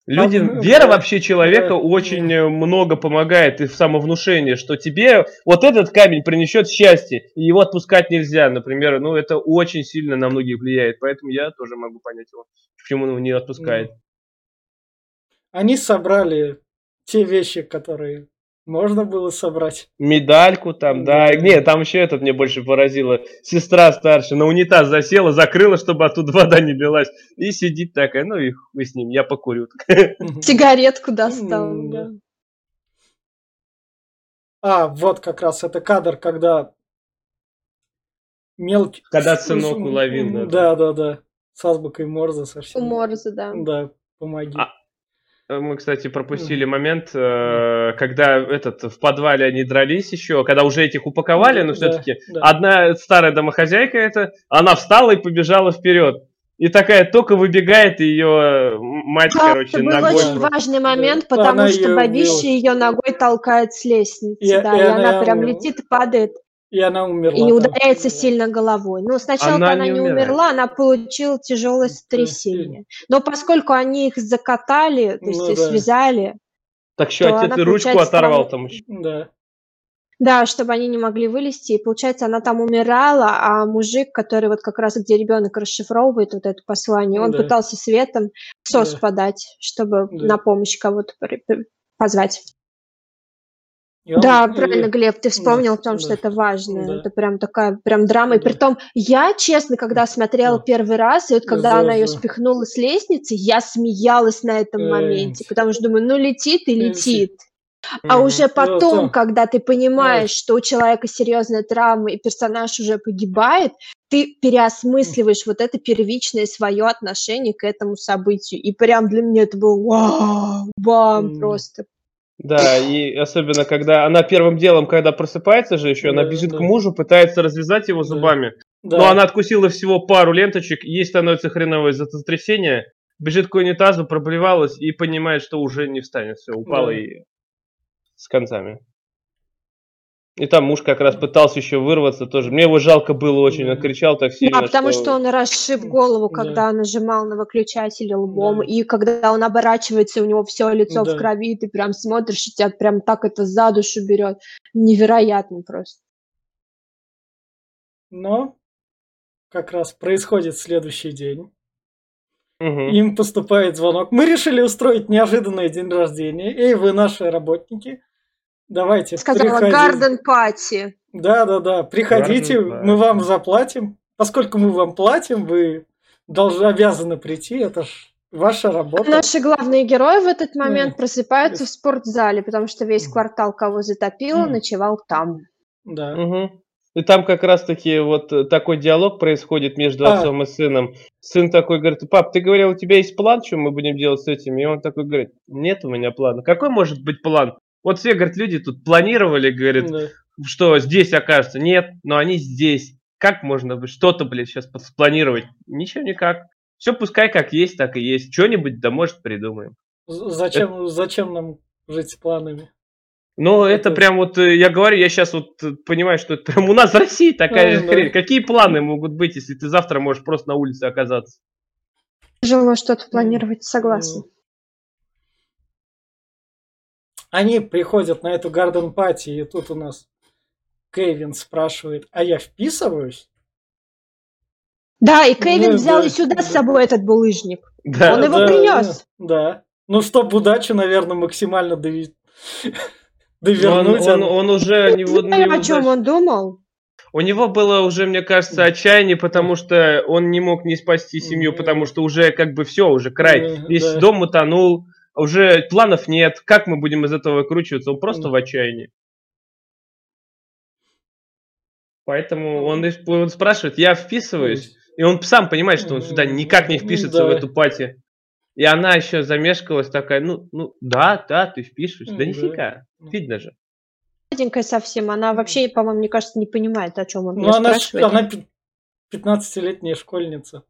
Люди, а, вера вообще человека да, очень да. много помогает и в самовнушении, что тебе вот этот камень принесет счастье, и его отпускать нельзя, например, ну это очень сильно на многих влияет, поэтому я тоже могу понять его, почему он его не отпускает. Они собрали те вещи, которые можно было собрать. Медальку там, да. да. Не, там еще этот мне больше поразило. Сестра старшая на унитаз засела, закрыла, чтобы оттуда вода не лилась. И сидит такая, ну и вы с ним, я покурю. Сигаретку достал, да. А, вот как раз это кадр, когда мелкий... Когда сынок уловил, да. Да, да, да. С азбукой Морзе совсем. У Морзе, да. Да, помоги. А, мы, кстати, пропустили момент, э, когда этот в подвале они дрались еще, когда уже этих упаковали, но все-таки да, да. одна старая домохозяйка это, она встала и побежала вперед. И такая только выбегает ее мать, да, короче, это был ногой. очень важный момент, потому она что ее бабища ее ногой толкает с лестницы, и, да, и, и она, она прям летит и падает. И она умерла. И не ударяется там. сильно головой. Ну, сначала она, она не, не умерла, она получила тяжелое сотрясение. Но поскольку они их закатали, то есть ну, да. связали. Так еще отец и ручку оторвал там еще. Да. Да, чтобы они не могли вылезти. И получается, она там умирала, а мужик, который вот как раз где ребенок расшифровывает вот это послание, он да. пытался светом сос да. подать, чтобы да. на помощь кого-то позвать. И да, он, правильно, и... Глеб, ты вспомнил да, о том, да, что это важно. Да. Это прям такая прям драма. И да. притом, я, честно, когда смотрела да. первый раз, и вот когда да, она ее спихнула с лестницы, я смеялась на этом э... моменте, потому что думаю, ну летит и летит. А mm-hmm. уже потом, когда ты понимаешь, yeah. что у человека серьезная травма и персонаж уже погибает, ты переосмысливаешь mm-hmm. вот это первичное свое отношение к этому событию. И прям для меня это было вау, бам, mm-hmm. просто. Да, и особенно, когда она первым делом, когда просыпается же еще, она бежит да. к мужу, пытается развязать его зубами. Да. Но она откусила всего пару ленточек, ей становится хреново из-за сотрясения, бежит к унитазу, проблевалась и понимает, что уже не встанет, все, упала да. и с концами. И там муж как раз пытался еще вырваться тоже. Мне его жалко было очень, он кричал так сильно. Да, потому что, что он расшиб голову, когда да. нажимал на выключатель лбом. Да. И когда он оборачивается, у него все лицо да. в крови, ты прям смотришь, и тебя прям так это за душу берет. Невероятно просто. Но как раз происходит следующий день. Угу. Им поступает звонок. Мы решили устроить неожиданный день рождения. Эй, вы наши работники. Давайте. Сказала Гарден Пати. Да, да, да. Приходите, Garden мы вам заплатим. Поскольку мы вам платим, вы должны обязаны прийти. Это ж ваша работа. Наши главные герои в этот момент mm. просыпаются в спортзале, потому что весь квартал, кого затопило, mm. ночевал там. Да. Угу. И там как раз-таки вот э, такой диалог происходит между а. отцом и сыном. Сын такой говорит, пап, ты говорил, у тебя есть план, что мы будем делать с этим? И он такой говорит, нет у меня плана. Какой может быть план? Вот все, говорит, люди тут планировали, говорит, да. что здесь окажется. Нет, но они здесь. Как можно что-то, блядь, сейчас спланировать? Ничего никак. Все пускай как есть, так и есть. Что-нибудь да может придумаем. Зачем, это... зачем нам жить с планами? Ну, это, это прям вот, э, я говорю, я сейчас вот э, понимаю, что это прям у нас в России такая а, же хрень. Да. Какие планы могут быть, если ты завтра можешь просто на улице оказаться? Тяжело что-то планировать, согласна. Они приходят на эту гарден пати, и тут у нас Кевин спрашивает, а я вписываюсь? Да, и Кевин ну, взял да, и сюда да. с собой этот булыжник. Да, Он его да, принес. Да. Ну, чтоб удачу, наверное, максимально доверить. довернуть. Он, он, он уже... Не, не знаю, о чем он думал. У него было уже, мне кажется, отчаяние, потому что он не мог не спасти семью, потому что уже как бы все, уже край. Весь дом утонул, уже планов нет, как мы будем из этого выкручиваться, он просто в отчаянии. Поэтому он, он спрашивает, я вписываюсь, и он сам понимает, что он сюда никак не впишется да. в эту пати. И она еще замешкалась такая, ну, ну да, да, ты впишешься. Да нифига, видно же. Маленькая совсем, она вообще, по-моему, мне кажется, не понимает, о чем он Ну, она, она 15-летняя школьница.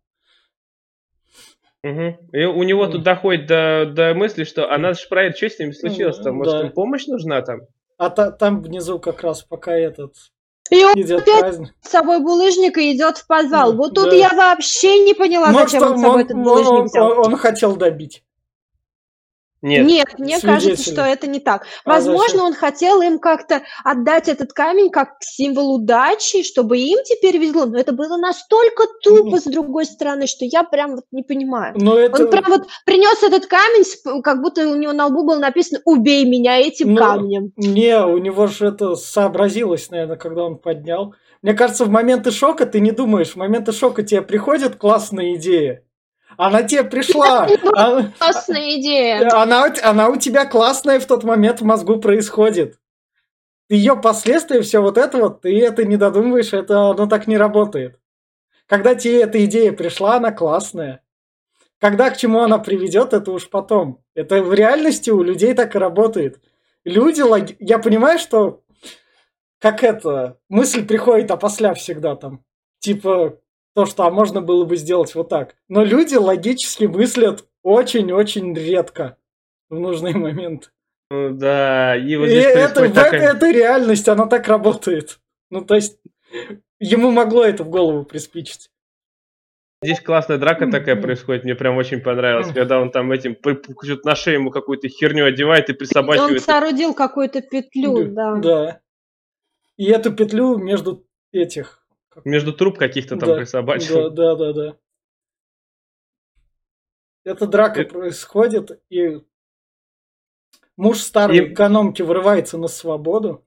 Угу. И у него тут доходит до, до мысли, что а надо же проверить, что с ним случилось там. Может, да. им помощь нужна там? А та, там внизу как раз пока этот и он идет опять праздник. с собой булыжник и идет в подвал. Вот тут да. я вообще не поняла, Может, зачем он с собой он, этот булыжник взял. Он, он хотел добить. Нет, Нет мне кажется, что это не так. А Возможно, зачем? он хотел им как-то отдать этот камень как символ удачи, чтобы им теперь везло. Но это было настолько тупо, с другой стороны, что я прям вот не понимаю. Но это... Он прям вот принес этот камень, как будто у него на лбу было написано «Убей меня этим Но... камнем». Не, у него же это сообразилось, наверное, когда он поднял. Мне кажется, в моменты шока ты не думаешь, в моменты шока тебе приходит классная идея, она тебе пришла. Она, классная идея. Она, она у тебя классная в тот момент в мозгу происходит. Ее последствия, все вот это вот, ты это не додумываешь, это оно так не работает. Когда тебе эта идея пришла, она классная. Когда к чему она приведет, это уж потом. Это в реальности у людей так и работает. Люди, я понимаю, что как это, мысль приходит опосля всегда там. Типа, то, что а можно было бы сделать вот так. Но люди логически мыслят очень-очень редко в нужный момент. Ну да, и вот здесь и это, такая... это реальность, она так работает. Ну, то есть, ему могло это в голову приспичить. Здесь классная драка такая происходит, мне прям очень понравилось, когда он там этим на шею ему какую-то херню одевает и присобачивает. Он соорудил какую-то петлю, да. Да. И эту петлю между этих... Между труб каких-то там да, присобачивал. Да, да, да, да. Эта драка это... происходит, и муж старой и... экономки вырывается на свободу.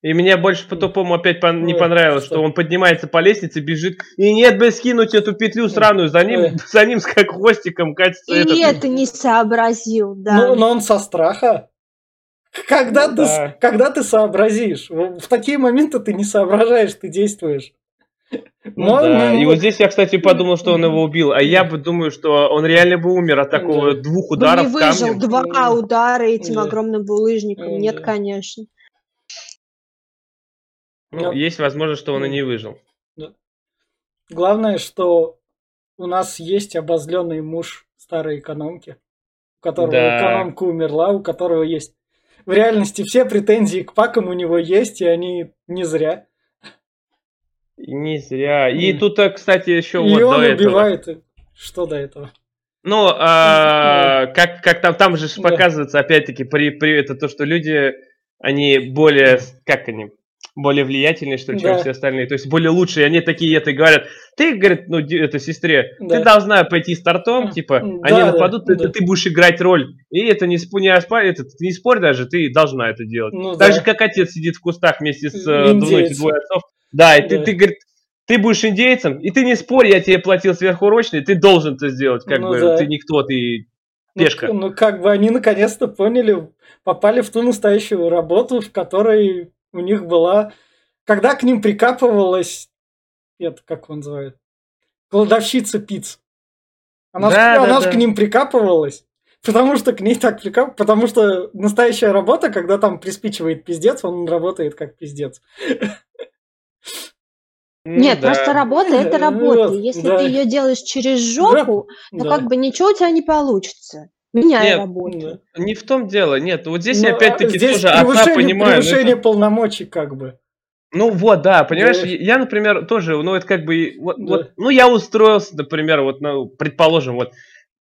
И мне больше по-тупому опять по- не понравилось, что? что он поднимается по лестнице, бежит, и нет бы скинуть эту петлю сраную, за ним, за ним как хвостиком катится. И этот... это не сообразил, да. Но, но он со страха. Когда, ну, ты, да. когда ты сообразишь? В такие моменты ты не соображаешь, ты действуешь. Ну, да. И вот здесь я, кстати, подумал, что он его убил, а я бы думаю, что он реально бы умер от такого да. двух ударов Он не выжил камнем. два удара этим да. огромным булыжником. Да. Нет, конечно. Ну, Но... Есть возможность, что он и не выжил. Да. Главное, что у нас есть обозленный муж старой экономки, у которого да. экономка умерла, у которого есть в реальности все претензии к пакам у него есть, и они не зря. Не зря. И mm. тут, э, кстати, еще и вот он до убивает. Этого. Что до этого? Ну, а, как, как там, там же показывается, опять-таки, при, при, это то, что люди, они более, как они, более влиятельные, что ли, чем да. все остальные. То есть более лучшие. Они такие это говорят. Ты, говорит, ну, это сестре, да. ты должна пойти с тортом, типа, да, они нападут, да, ты, да. ты будешь играть роль. И это не, не, это, ты не спорь даже, ты должна это делать. Ну, так да. же, как отец сидит в кустах вместе с э, двумя двое отцов. Да, и ты, ты, говорит, ты будешь индейцем, и ты не спорь, я тебе платил сверхурочный, ты должен это сделать, как ну, бы, да. ты никто, ты ну, пешка. Ну, ну, как бы они наконец-то поняли, попали в ту настоящую работу, в которой у них была, когда к ним прикапывалась, это как он называет, кладовщица пиц. Она, да, ж, да, она да. к ним прикапывалась, потому что к ней так прикап... Потому что настоящая работа, когда там приспичивает пиздец, он работает как пиздец. Нет, да. просто работа это работа. Если да. ты ее делаешь через жопу, да. то да. как бы ничего у тебя не получится. Меняй нет, работу. Не в том дело, нет. Вот здесь ну, опять-таки здесь тоже отца понимаю. Ну, превышение это... полномочий как бы. Ну вот, да, понимаешь, да. я, например, тоже, ну это как бы, вот, да. вот, ну я устроился, например, вот, ну, предположим, вот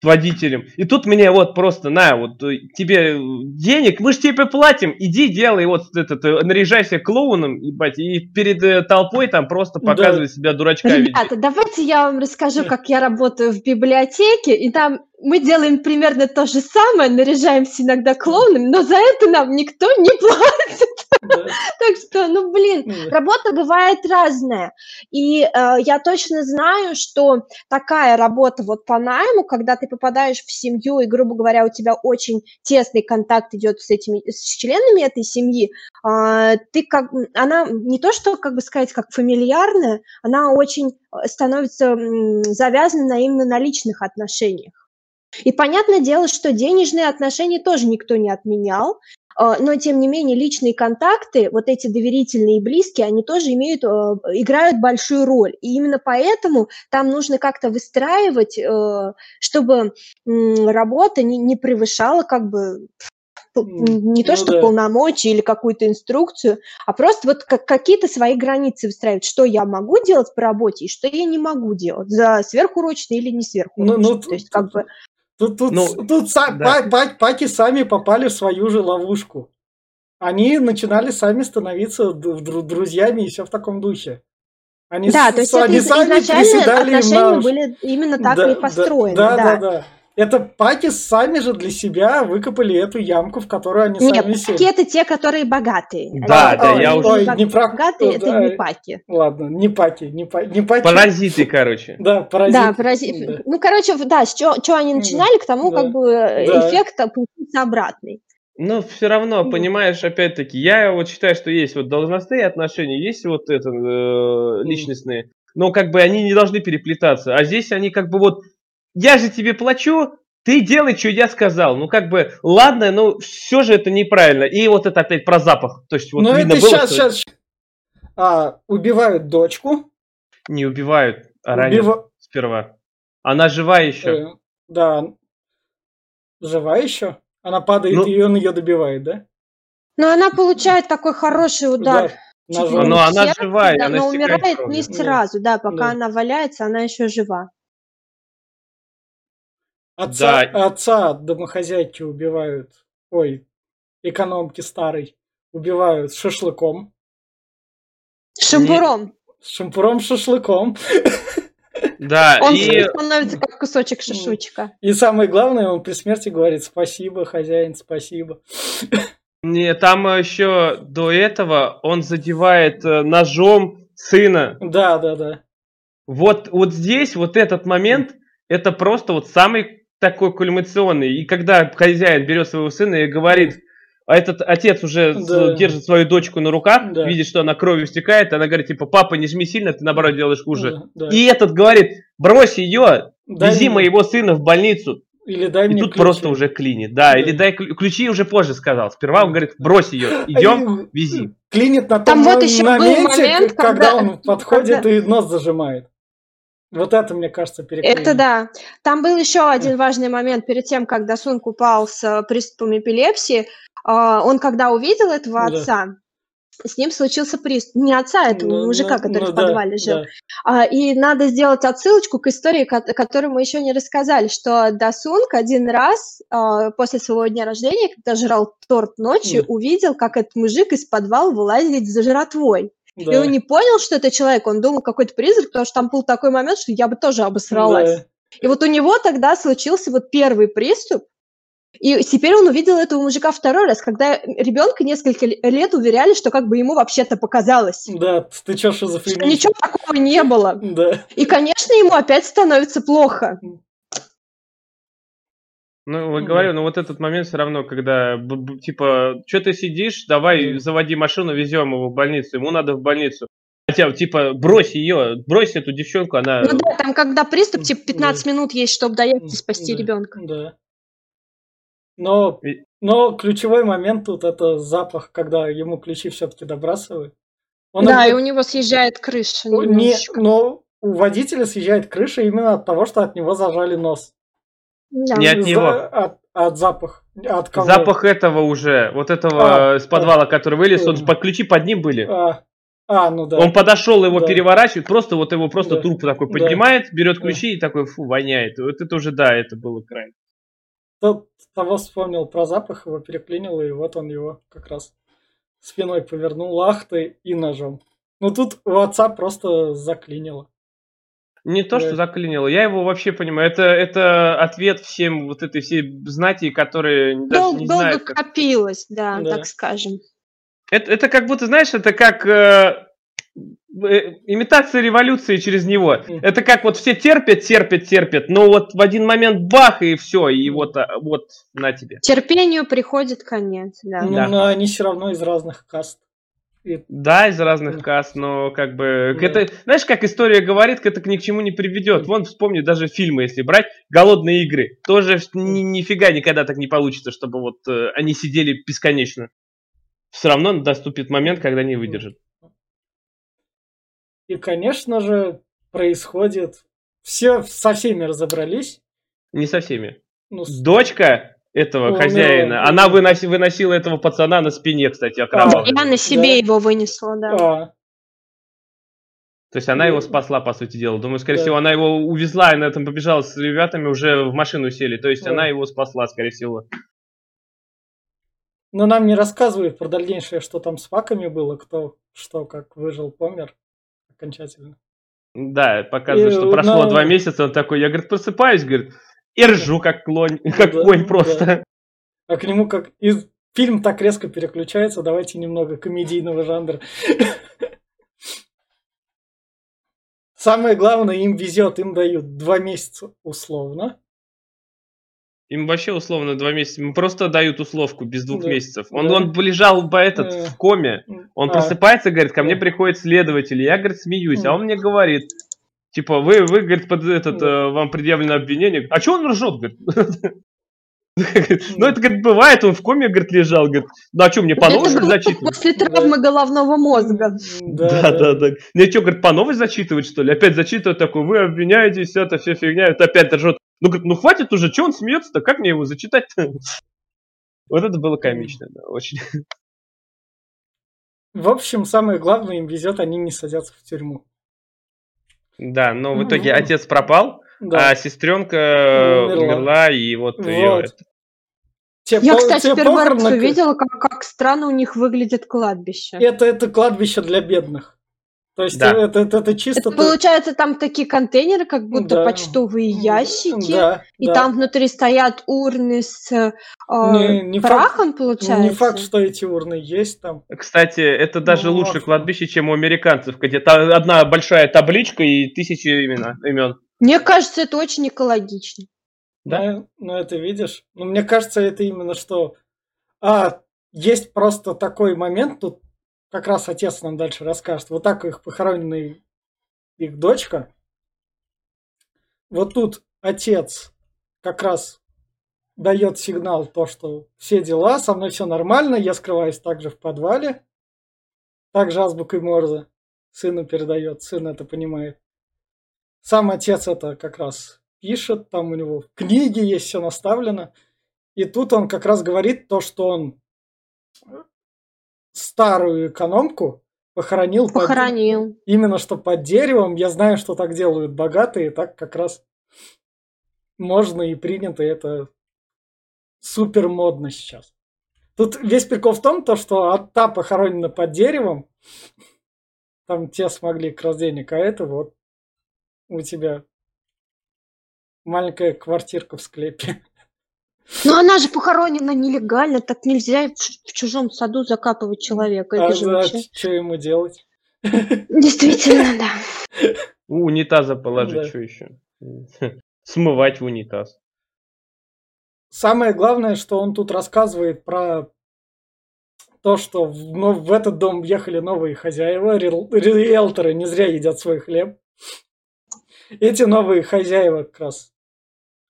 водителем. И тут мне вот просто, на, вот э, тебе денег, мы же тебе платим, иди делай вот этот, э, наряжайся клоуном, ебать, и перед э, толпой там просто показывай да. себя дурачка. Ребята, видеть. давайте я вам расскажу, как я работаю в библиотеке, и там мы делаем примерно то же самое, наряжаемся иногда клоунами, но за это нам никто не платит. Так что, ну, блин, работа бывает разная. И э, я точно знаю, что такая работа вот по найму, когда ты попадаешь в семью, и, грубо говоря, у тебя очень тесный контакт идет с этими, с членами этой семьи, э, ты как, она не то, что, как бы сказать, как фамильярная, она очень э, становится завязана именно на личных отношениях. И понятное дело, что денежные отношения тоже никто не отменял, а, но тем не менее личные контакты, вот эти доверительные и близкие, они тоже имеют, а, играют большую роль. И именно поэтому там нужно как-то выстраивать, э, чтобы работа не, не превышала как бы не то, ну, что да. полномочия или какую-то инструкцию, а просто вот как, какие-то свои границы выстраивать, что я могу делать по работе и что я не могу делать, за сверхурочный или не сверхурочный. Ну, ну, то есть как бы Тут, тут, ну, тут да. па, паки сами попали в свою же ловушку. Они начинали сами становиться друзьями и все в таком духе. Они да, с, то есть они сами приседали отношения на... были именно так да, и построены. Да, да, да. да. Это паки сами же для себя выкопали эту ямку, в которую они Нет, сами сели. Нет, это те, которые богатые. Да, а, да, ой, я уже... Ой, не прав... Богатые, да, это не паки. Ладно, не паки, не, па... не паки. Паразиты, короче. Да, паразиты. Да, паразиты. Да. Ну, короче, да, с чего они начинали, к тому да. как бы да. эффект получился обратный. Но все равно, понимаешь, опять-таки, я вот считаю, что есть вот должностные отношения, есть вот это э, личностные, но как бы они не должны переплетаться. А здесь они как бы вот я же тебе плачу, ты делай, что я сказал. Ну, как бы, ладно, но все же это неправильно. И вот это опять про запах. То есть, вот ну, видно это было, сейчас, что... сейчас. А, убивают дочку. Не убивают, а ранят Убив... сперва. Она жива еще. Э, да. Жива еще? Она падает, ну... и он ее добивает, да? Но она получает такой хороший удар. Да. Но ну, она живая, да, она но умирает кровью. не сразу, да, пока да. она валяется, она еще жива. Отца, да. отца домохозяйки убивают. Ой, экономки старой. Убивают шашлыком. Шампуром. С шампуром шашлыком. Да, он и... становится как кусочек шашлычка. И самое главное, он при смерти говорит спасибо, хозяин, спасибо. Не, там еще до этого он задевает э, ножом сына. Да, да, да. Вот, вот здесь, вот этот момент, это просто вот самый такой кульминационный. И когда хозяин берет своего сына и говорит, а этот отец уже да. держит свою дочку на руках, да. видит, что она кровью стекает, она говорит, типа, папа, не жми сильно, ты наоборот делаешь хуже. Да, да. И этот говорит, брось ее, дай вези мне... моего сына в больницу. Или дай и мне тут ключи. просто уже клинит. Да, да, или дай ключи уже позже сказал. Сперва он говорит, брось ее, идем, вези. Клинит на том Там вот еще моменте, момент, когда, когда он подходит когда... и нос зажимает. Вот это, мне кажется, переклеено. Это да. Там был еще один важный момент перед тем, как Дасунг упал с э, приступом эпилепсии. А, он, когда увидел этого ну, отца, да. с ним случился приступ. Не отца, а этого ну, мужика, ну, который ну, в подвале да, жил. Да. И надо сделать отсылочку к истории, которую мы еще не рассказали, что Дасунг один раз а, после своего дня рождения, когда жрал торт ночью, да. увидел, как этот мужик из подвала вылазит за жратвой. Да. И он не понял, что это человек, он думал какой-то призрак, потому что там был такой момент, что я бы тоже обосралась. Да. И вот у него тогда случился вот первый приступ, и теперь он увидел этого мужика второй раз, когда ребенка несколько лет уверяли, что как бы ему вообще-то показалось. Да, ты что, шизофрения? Ничего такого не было. Да. И, конечно, ему опять становится плохо. Ну, вот говорю, но вот этот момент все равно, когда, типа, что ты сидишь, давай заводи машину, везем его в больницу, ему надо в больницу. Хотя, типа, брось ее, брось эту девчонку, она... Ну да, там когда приступ, типа, 15 да. минут есть, чтобы доехать и спасти да. ребенка. Да. Но, но ключевой момент тут это запах, когда ему ключи все-таки добрасывают. Он да, и у него съезжает крыша. Не, но у водителя съезжает крыша именно от того, что от него зажали нос. Не от него. От, от запах. От кого? Запах этого уже, вот этого а, с подвала, а, который вылез, он, под ключи под ним были. А, а, ну да. Он подошел, его да. переворачивает, просто вот его просто да. труп такой поднимает, да. берет ключи да. и такой, фу, воняет. Вот это уже, да, это было крайне. Тот того вспомнил про запах, его переклинило, и вот он его как раз спиной повернул лахтой и ножом. Ну тут у отца просто заклинило. Не то, что заклинило, я его вообще понимаю. Это, это ответ всем вот этой всей знати, которые даже Дол- не долго знают. Долго как... копилось, да, да, так скажем. Это, это как будто, знаешь, это как э, э, имитация революции через него. Mm. Это как вот все терпят, терпят, терпят, но вот в один момент бах и все, и вот, а, вот на тебе. Терпению приходит конец, да. Ну, да. но они все равно из разных каст. Да, из разных каст, но как бы... Да. Это, знаешь, как история говорит, это ни к чему не приведет. Вон, вспомни, даже фильмы, если брать, «Голодные игры». Тоже ни, нифига никогда так не получится, чтобы вот э, они сидели бесконечно. Все равно наступит момент, когда не выдержат. И, конечно же, происходит... Все со всеми разобрались. Не со всеми. Ну, Дочка этого ну, хозяина. Ну, Она выноси, выносила этого пацана на спине, кстати, окровавленного. А, я на себе да. его вынесла, да. А. То есть она его спасла, по сути дела. Думаю, скорее да. всего, она его увезла и на этом побежала с ребятами, уже в машину сели. То есть да. она его спасла, скорее всего. Но нам не рассказывают про дальнейшее, что там с факами было, кто что, как выжил, помер окончательно. Да, показывает, и, что прошло но... два месяца, он такой, я, говорит, просыпаюсь, говорит, и ржу как клонь, как да, конь просто. Да. А к нему как и фильм так резко переключается, давайте немного комедийного жанра. Самое главное, им везет, им дают два месяца условно. Им вообще условно два месяца. Им просто дают условку без двух да, месяцев. Он, да. он лежал бы этот э, в коме. Он а. просыпается, говорит, ко мне приходит следователь. Я, говорит, смеюсь. А он мне говорит, Типа, вы, вы говорит, под этот, э, вам предъявлено обвинение. А что он ржет, говорит? Ну, это, говорит, бывает, он в коме, говорит, лежал, говорит, ну, а что, мне по новой зачитывать? После травмы головного мозга. Да, да, да. Мне что, говорит, по новой зачитывать, что ли? Опять зачитывать такой, вы обвиняетесь, это все фигня, это опять ржет. Ну, говорит, ну, хватит уже, что он смеется-то, как мне его зачитать-то? Вот это было комично, да, очень. В общем, самое главное, им везет, они не садятся в тюрьму. Да, но в итоге отец пропал, да. а сестренка умерла, умерла и вот, вот. ее... Те Я, кстати, первый раз увидела, как, как странно у них выглядит кладбище. Это, это кладбище для бедных. То есть да. это, это, это чисто... Это, получается, там такие контейнеры, как будто да. почтовые ящики, да, и да. там внутри стоят урны с э, не, не прахом, факт, получается? Не факт, что эти урны есть там. Кстати, это даже ну, лучше может. кладбище, чем у американцев, где там одна большая табличка и тысячи имена, имен. Мне кажется, это очень экологично. Да? Ну, ну, это видишь. Ну, мне кажется, это именно что... А, есть просто такой момент тут, как раз отец нам дальше расскажет. Вот так их похоронена их дочка. Вот тут отец как раз дает сигнал, то, что все дела, со мной все нормально, я скрываюсь также в подвале. Также азбукой Морзе сыну передает, сын это понимает. Сам отец это как раз пишет, там у него книги есть, все наставлено. И тут он как раз говорит то, что он старую экономку похоронил. Похоронил. Под, именно что под деревом. Я знаю, что так делают богатые, так как раз можно и принято. Это супер модно сейчас. Тут весь прикол в том, то, что та похоронена под деревом, там те смогли крас денег, а это вот у тебя маленькая квартирка в склепе. Но она же похоронена нелегально, так нельзя в чужом саду закапывать человека. А же вообще... что ему делать? Действительно, да. У унитаза положить, да. что еще? Смывать в унитаз. Самое главное, что он тут рассказывает про то, что в, ну, в этот дом въехали новые хозяева, риэлторы не зря едят свой хлеб. Эти новые хозяева как раз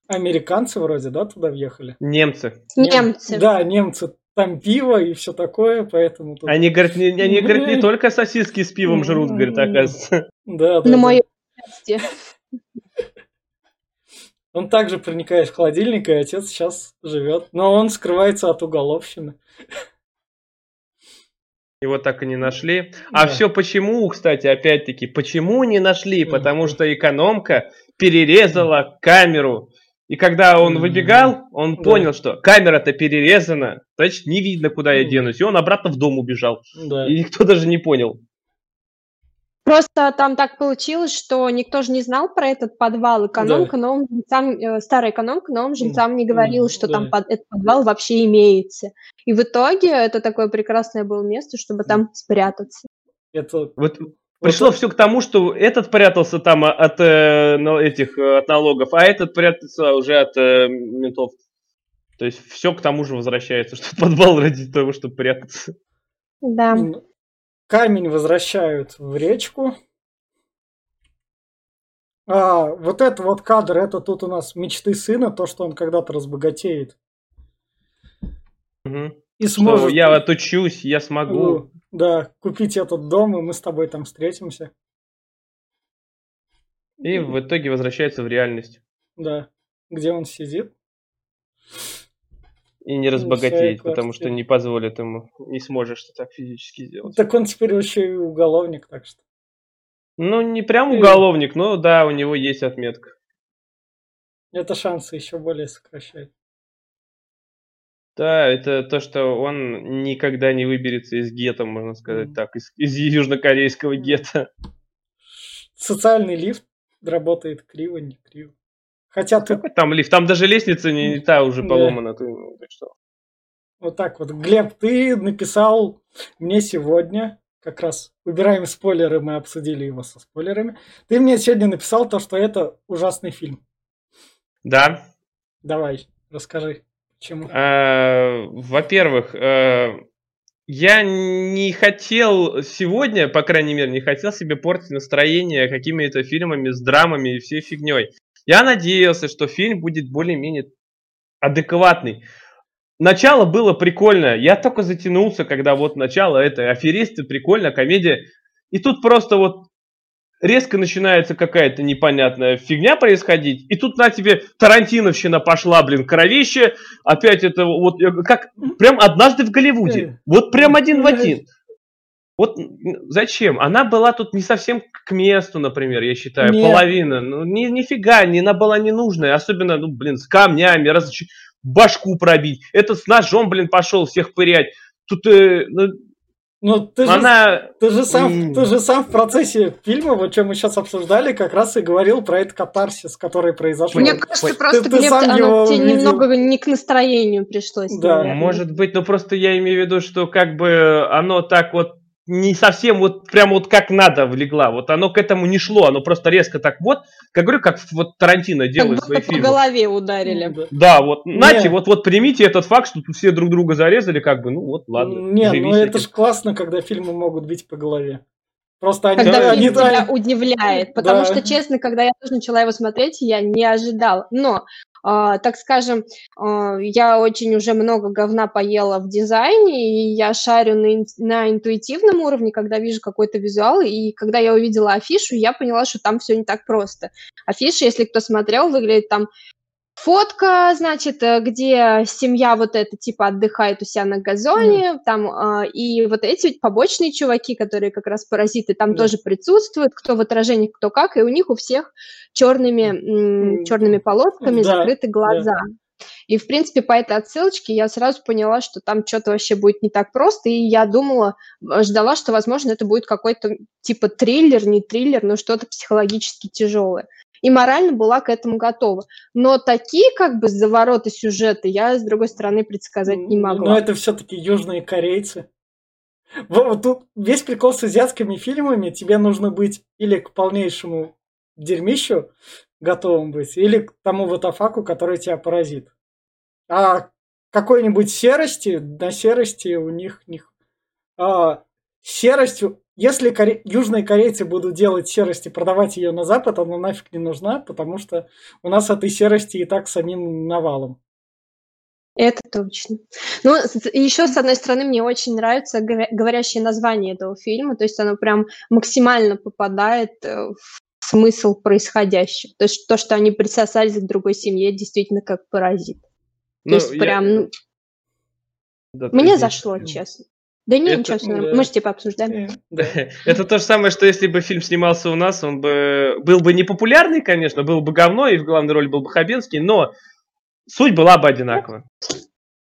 Американцы вроде, да, туда въехали? Немцы. Немцы. Да, немцы. Там пиво и все такое, поэтому... Тут... Они, говорят, не, они, говорят, не только сосиски с пивом жрут, говорят, оказывается. Да, да. На мое счастье. Он также проникает в холодильник, и отец сейчас живет. Но он скрывается от уголовщины. Его так и не нашли. А да. все почему, кстати, опять-таки, почему не нашли? Потому что экономка перерезала камеру и когда он выбегал, он да. понял, что камера-то перерезана, значит, не видно, куда я денусь. И он обратно в дом убежал. Да. И никто даже не понял. Просто там так получилось, что никто же не знал про этот подвал. Экономка, да. но он жильцам, э, старая экономка, но он жильцам не говорил, что да. там под, этот подвал вообще имеется. И в итоге это такое прекрасное было место, чтобы там спрятаться. Это... Вот Пришло все к тому, что этот прятался там от э, этих э, от налогов, а этот прятался уже от э, ментов. То есть все к тому же возвращается, что подвал ради того, чтобы прятаться. Да. Камень возвращают в речку. А, вот это вот кадр, это тут у нас мечты сына, то, что он когда-то разбогатеет. Угу. И сможет... Что я отучусь, я смогу. Да, купить этот дом, и мы с тобой там встретимся. И в итоге возвращается в реальность. Да. Где он сидит? И не разбогатеет, потому что не позволит ему, не сможешь ты так физически сделать. Так он теперь еще и уголовник, так что. Ну, не прям уголовник, но да, у него есть отметка. Это шансы еще более сокращать. Да, это то, что он никогда не выберется из гетто, можно сказать так, из, из южнокорейского гетто. Социальный лифт работает криво, не криво. Хотя ты... Какой там лифт? Там даже лестница не, не та уже поломана. Ты, ну, так что... Вот так вот. Глеб, ты написал мне сегодня, как раз убираем спойлеры, мы обсудили его со спойлерами. Ты мне сегодня написал то, что это ужасный фильм. Да. Давай, расскажи. Почему? Э, во-первых, э, я не хотел сегодня, по крайней мере, не хотел себе портить настроение какими-то фильмами с драмами и всей фигней. Я надеялся, что фильм будет более-менее адекватный. Начало было прикольно. Я только затянулся, когда вот начало это аферисты, прикольно, комедия. И тут просто вот резко начинается какая-то непонятная фигня происходить, и тут на тебе Тарантиновщина пошла, блин, кровище, опять это вот как прям однажды в Голливуде, вот прям один в один. Вот зачем? Она была тут не совсем к месту, например, я считаю, Нет. половина. Ну, ни, нифига, не, она была ненужная. Особенно, ну, блин, с камнями, раз, башку пробить. Этот с ножом, блин, пошел всех пырять. Тут, э, ну, ну, ты Она... же, ты, же сам, ты же сам в процессе фильма, вот что мы сейчас обсуждали, как раз и говорил про этот катарсис, который произошел. Мне кажется, ты, просто, ты, Глеб, ты оно тебе увидел. немного не к настроению пришлось. Да. Наверное. Может быть, но просто я имею в виду, что как бы оно так вот не совсем вот прям вот как надо влегла. Вот оно к этому не шло, оно просто резко так вот, как говорю, как вот Тарантино делает свои фильмы. по голове ударили. Да, вот, знаете, вот, вот примите этот факт, что тут все друг друга зарезали, как бы, ну вот, ладно. Не, ну это ж классно, когда фильмы могут бить по голове. Просто они, когда фильм они, тебя удивляет, потому да. что, честно, когда я тоже начала его смотреть, я не ожидала. Но так скажем, uh, я очень уже много говна поела в дизайне, и я шарю на, на интуитивном уровне, когда вижу какой-то визуал, и когда я увидела афишу, я поняла, что там все не так просто. Афиша, если кто смотрел, выглядит там Фотка, значит, э, где семья вот эта типа отдыхает у себя на газоне, mm. там э, и вот эти побочные чуваки, которые как раз паразиты, там mm. тоже присутствуют, кто в отражении, кто как, и у них у всех черными mm. черными полосками да, закрыты глаза. Да. И, в принципе, по этой отсылочке я сразу поняла, что там что-то вообще будет не так просто, и я думала, э, ждала, что, возможно, это будет какой-то типа триллер, не триллер, но что-то психологически тяжелое и морально была к этому готова. Но такие как бы завороты сюжета я, с другой стороны, предсказать не могла. Но это все-таки южные корейцы. Вот тут весь прикол с азиатскими фильмами, тебе нужно быть или к полнейшему дерьмищу готовым быть, или к тому ватафаку, который тебя поразит. А какой-нибудь серости, на серости у них, них а, серостью если коре... южные корейцы будут делать серость и продавать ее на Запад, она нафиг не нужна, потому что у нас этой серости и так самим навалом. Это точно. Ну, еще, с одной стороны, мне очень нравится говорящее название этого фильма, то есть оно прям максимально попадает э, в смысл происходящего. То есть то, что они присосались к другой семье, действительно как паразит. Ну, то есть я... прям... Ну, да, мне зашло, честно. Да не, это, ничего, все да. мы же типа обсуждаем. Да. Это то же самое, что если бы фильм снимался у нас, он бы был бы не популярный, конечно, был бы говно, и в главной роли был бы Хабенский, но суть была бы одинакова.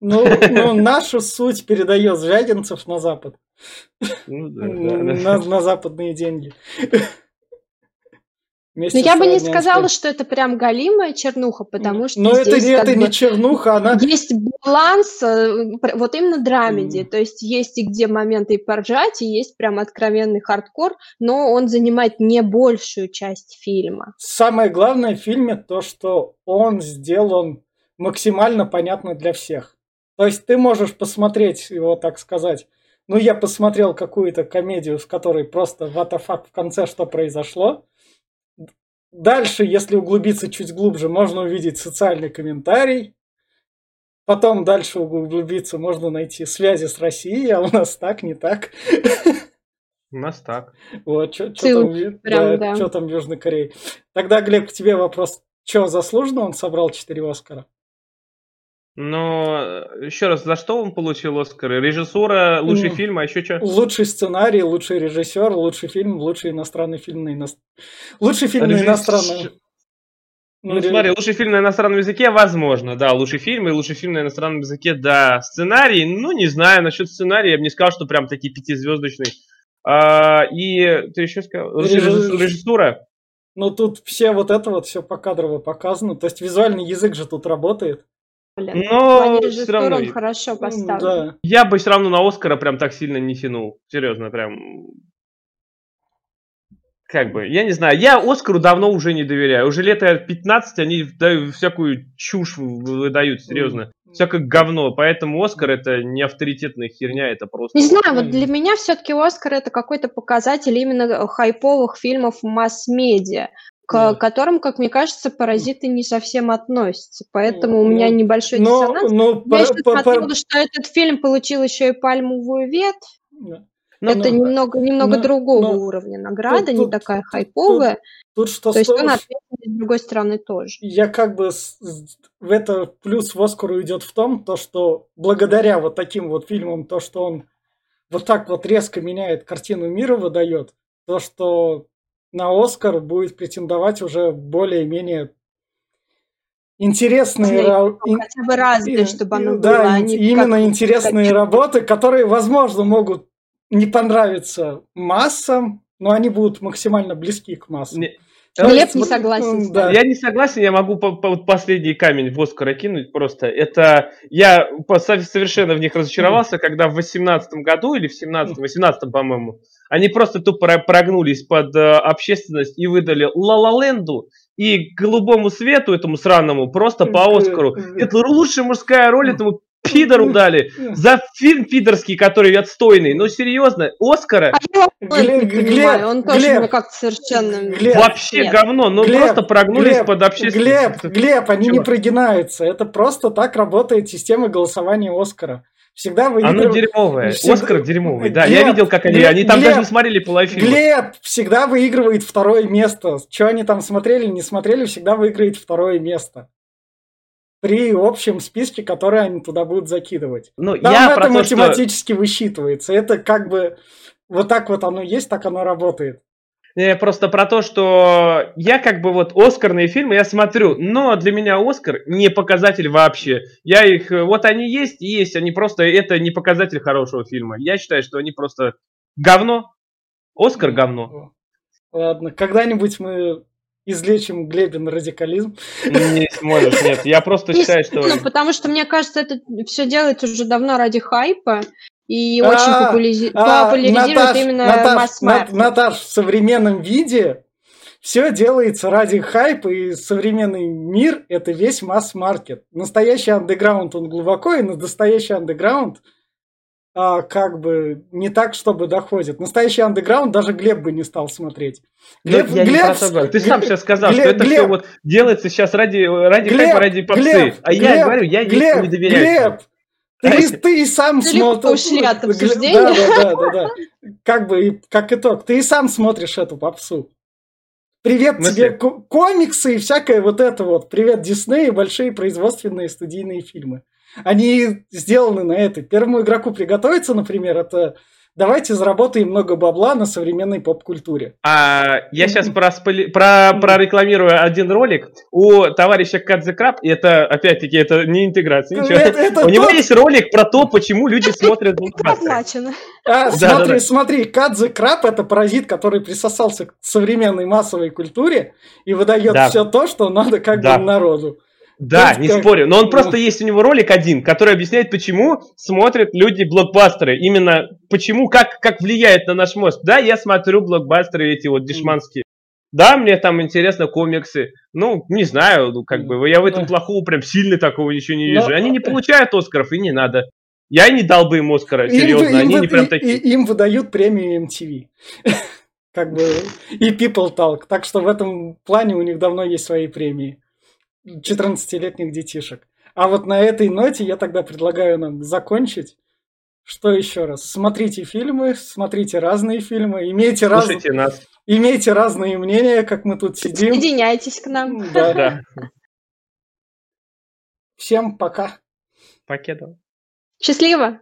Ну, ну нашу суть передает Жадинцев на Запад. Ну, да, да, на, на западные деньги. Но ну, я бы не сказала, что это прям галимая чернуха, потому что Но это, не, это не чернуха, она... Есть баланс, э, вот именно драмеди, mm. то есть есть и где моменты и поржать, и есть прям откровенный хардкор, но он занимает не большую часть фильма. Самое главное в фильме то, что он сделан максимально понятно для всех. То есть ты можешь посмотреть его, так сказать, ну я посмотрел какую-то комедию, в которой просто what the fuck в конце что произошло, Дальше, если углубиться чуть глубже, можно увидеть социальный комментарий. Потом дальше углубиться можно найти связи с Россией, а у нас так, не так. У нас так. Вот, что там, да, да. Что там в Южной Корее. Тогда, Глеб, к тебе вопрос. Что, заслуженно он собрал 4 Оскара? Но еще раз, за что он получил Оскар? Режиссура, лучший mm. фильм, а еще что? Лучший сценарий, лучший режиссер, лучший фильм, лучший иностранный фильм на иностранном. Лучший фильм Режисс... на иностранном. Ну, ну, смотри, лучший фильм на иностранном языке, возможно, да, лучший фильм и лучший фильм на иностранном языке, да. Сценарий, ну, не знаю, насчет сценария, я бы не сказал, что прям такие пятизвездочный. А, и ты еще сказал, режиссура? Ну, тут все вот это вот все покадрово показано, то есть визуальный язык же тут работает. Но все равно... он хорошо поставлен. Да. Я бы все равно на Оскара прям так сильно не тянул. Серьезно, прям... Как бы, я не знаю, я Оскару давно уже не доверяю. Уже лето 15 они всякую чушь выдают, серьезно. все как говно, поэтому Оскар это не авторитетная херня, это просто... Не знаю, вот для меня все-таки Оскар это какой-то показатель именно хайповых фильмов масс-медиа, к да. которым, как мне кажется, паразиты не совсем относятся. Поэтому ну, у меня небольшой но, диссонанс. Но, Я еще по, смотрела, по... что этот фильм получил еще и пальмовую ветвь. Да. Но, это но, немного, немного но, другого но, уровня награда, тут, не такая хайповая. Тут, тут что То есть он ответственный с другой стороны тоже. Я как бы с, в это плюс в Оскару идет в том, то, что благодаря вот таким вот фильмам, то, что он вот так вот резко меняет картину мира, выдает, то, что на Оскар будет претендовать уже более-менее интересные ну, хотя бы разве, чтобы оно да, было, а именно интересные работы, которые, возможно, могут не понравиться массам, но они будут максимально близки к массам. Не, Глеб не согласен. Да. Я не согласен, я могу по, по, последний камень в Оскар кинуть просто. Это я совершенно в них разочаровался, когда в 18 году или в 17 18 по-моему, они просто тупо прогнулись под э, общественность и выдали Ла-Ла Ленду и голубому свету этому сраному просто по Оскару. Это лучшая мужская роль этому пидору дали за фильм пидорский, который отстойный. Ну, серьезно, Оскара... А Глеб, Глеб, он тоже Глеб, как совершенно... Глеб, Вообще нет. говно, ну Глеб, просто прогнулись Глеб, под общественность. Глеб, Глеб, они Чего? не прогинаются. Это просто так работает система голосования Оскара. Всегда вы Оно дерьмовое. Всегда... Оскар дерьмовый, да. Глеб, я видел, как они... Глеб, они там Глеб, даже не смотрели полуфильм. Глеб всегда выигрывает второе место. Что они там смотрели, не смотрели, всегда выиграет второе место при общем списке, который они туда будут закидывать. Ну, Там я это математически что... высчитывается. Это как бы вот так вот оно есть, так оно работает. Я просто про то, что я как бы вот Оскарные фильмы я смотрю, но для меня Оскар не показатель вообще. Я их, вот они есть есть, они просто, это не показатель хорошего фильма. Я считаю, что они просто говно. Оскар говно. Ладно, когда-нибудь мы излечим Глебин радикализм. Не сможешь, нет. Я просто считаю, что... Ну, потому что, мне кажется, это все делается уже давно ради хайпа. И очень а, а, популяризирует именно Наташ, масс Наташ, в современном виде все делается ради хайпа, и современный мир – это весь масс-маркет. Настоящий андеграунд, он глубоко, и настоящий андеграунд – а, как бы не так, чтобы доходит. Настоящий андеграунд даже Глеб бы не стал смотреть. Ну, Глеб, я Глеб, не про Ты Глеб, сам сейчас сказал, Глеб, что это Глеб, все вот делается сейчас ради, ради Глеб, хайпа, ради попсы. Глеб, а я Глеб, говорю, я Глеб, не доверяю. Глеб, ты, ты и сам смотришь. Да, да, да, да, да. Как бы, как итог, ты и сам смотришь эту попсу. Привет тебе комиксы и всякое вот это вот. Привет Дисней и большие производственные студийные фильмы. Они сделаны на это. Первому игроку приготовиться, например, это давайте заработаем много бабла на современной поп-культуре. А, я сейчас просполи... про... прорекламирую один ролик. У товарища Кадзе Краб, и это, опять-таки, это не интеграция, ничего. Это, это У тот... него есть ролик про то, почему люди смотрят Оплачено. А, смотри, смотри, Кадзе Краб это паразит, который присосался к современной массовой культуре и выдает все то, что надо как бы народу. Да, не спорю, но он просто есть у него ролик один, который объясняет, почему смотрят люди блокбастеры. Именно почему, как, как влияет на наш мозг. Да, я смотрю блокбастеры эти вот дешманские. Да, мне там интересно комиксы. Ну, не знаю, ну, как бы, я в этом плохого прям сильно такого ничего не вижу. Они не получают Оскаров, и не надо. Я не дал бы им Оскара, серьезно, им, они им, не прям такие. Им выдают премию MTV. Как бы, и People Talk. Так что в этом плане у них давно есть свои премии. 14-летних детишек. А вот на этой ноте я тогда предлагаю нам закончить. Что еще раз? Смотрите фильмы, смотрите разные фильмы, имейте, раз... нас. имейте разные мнения, как мы тут сидим. Соединяйтесь к нам. Да, да. Всем пока. Покеда. Счастливо.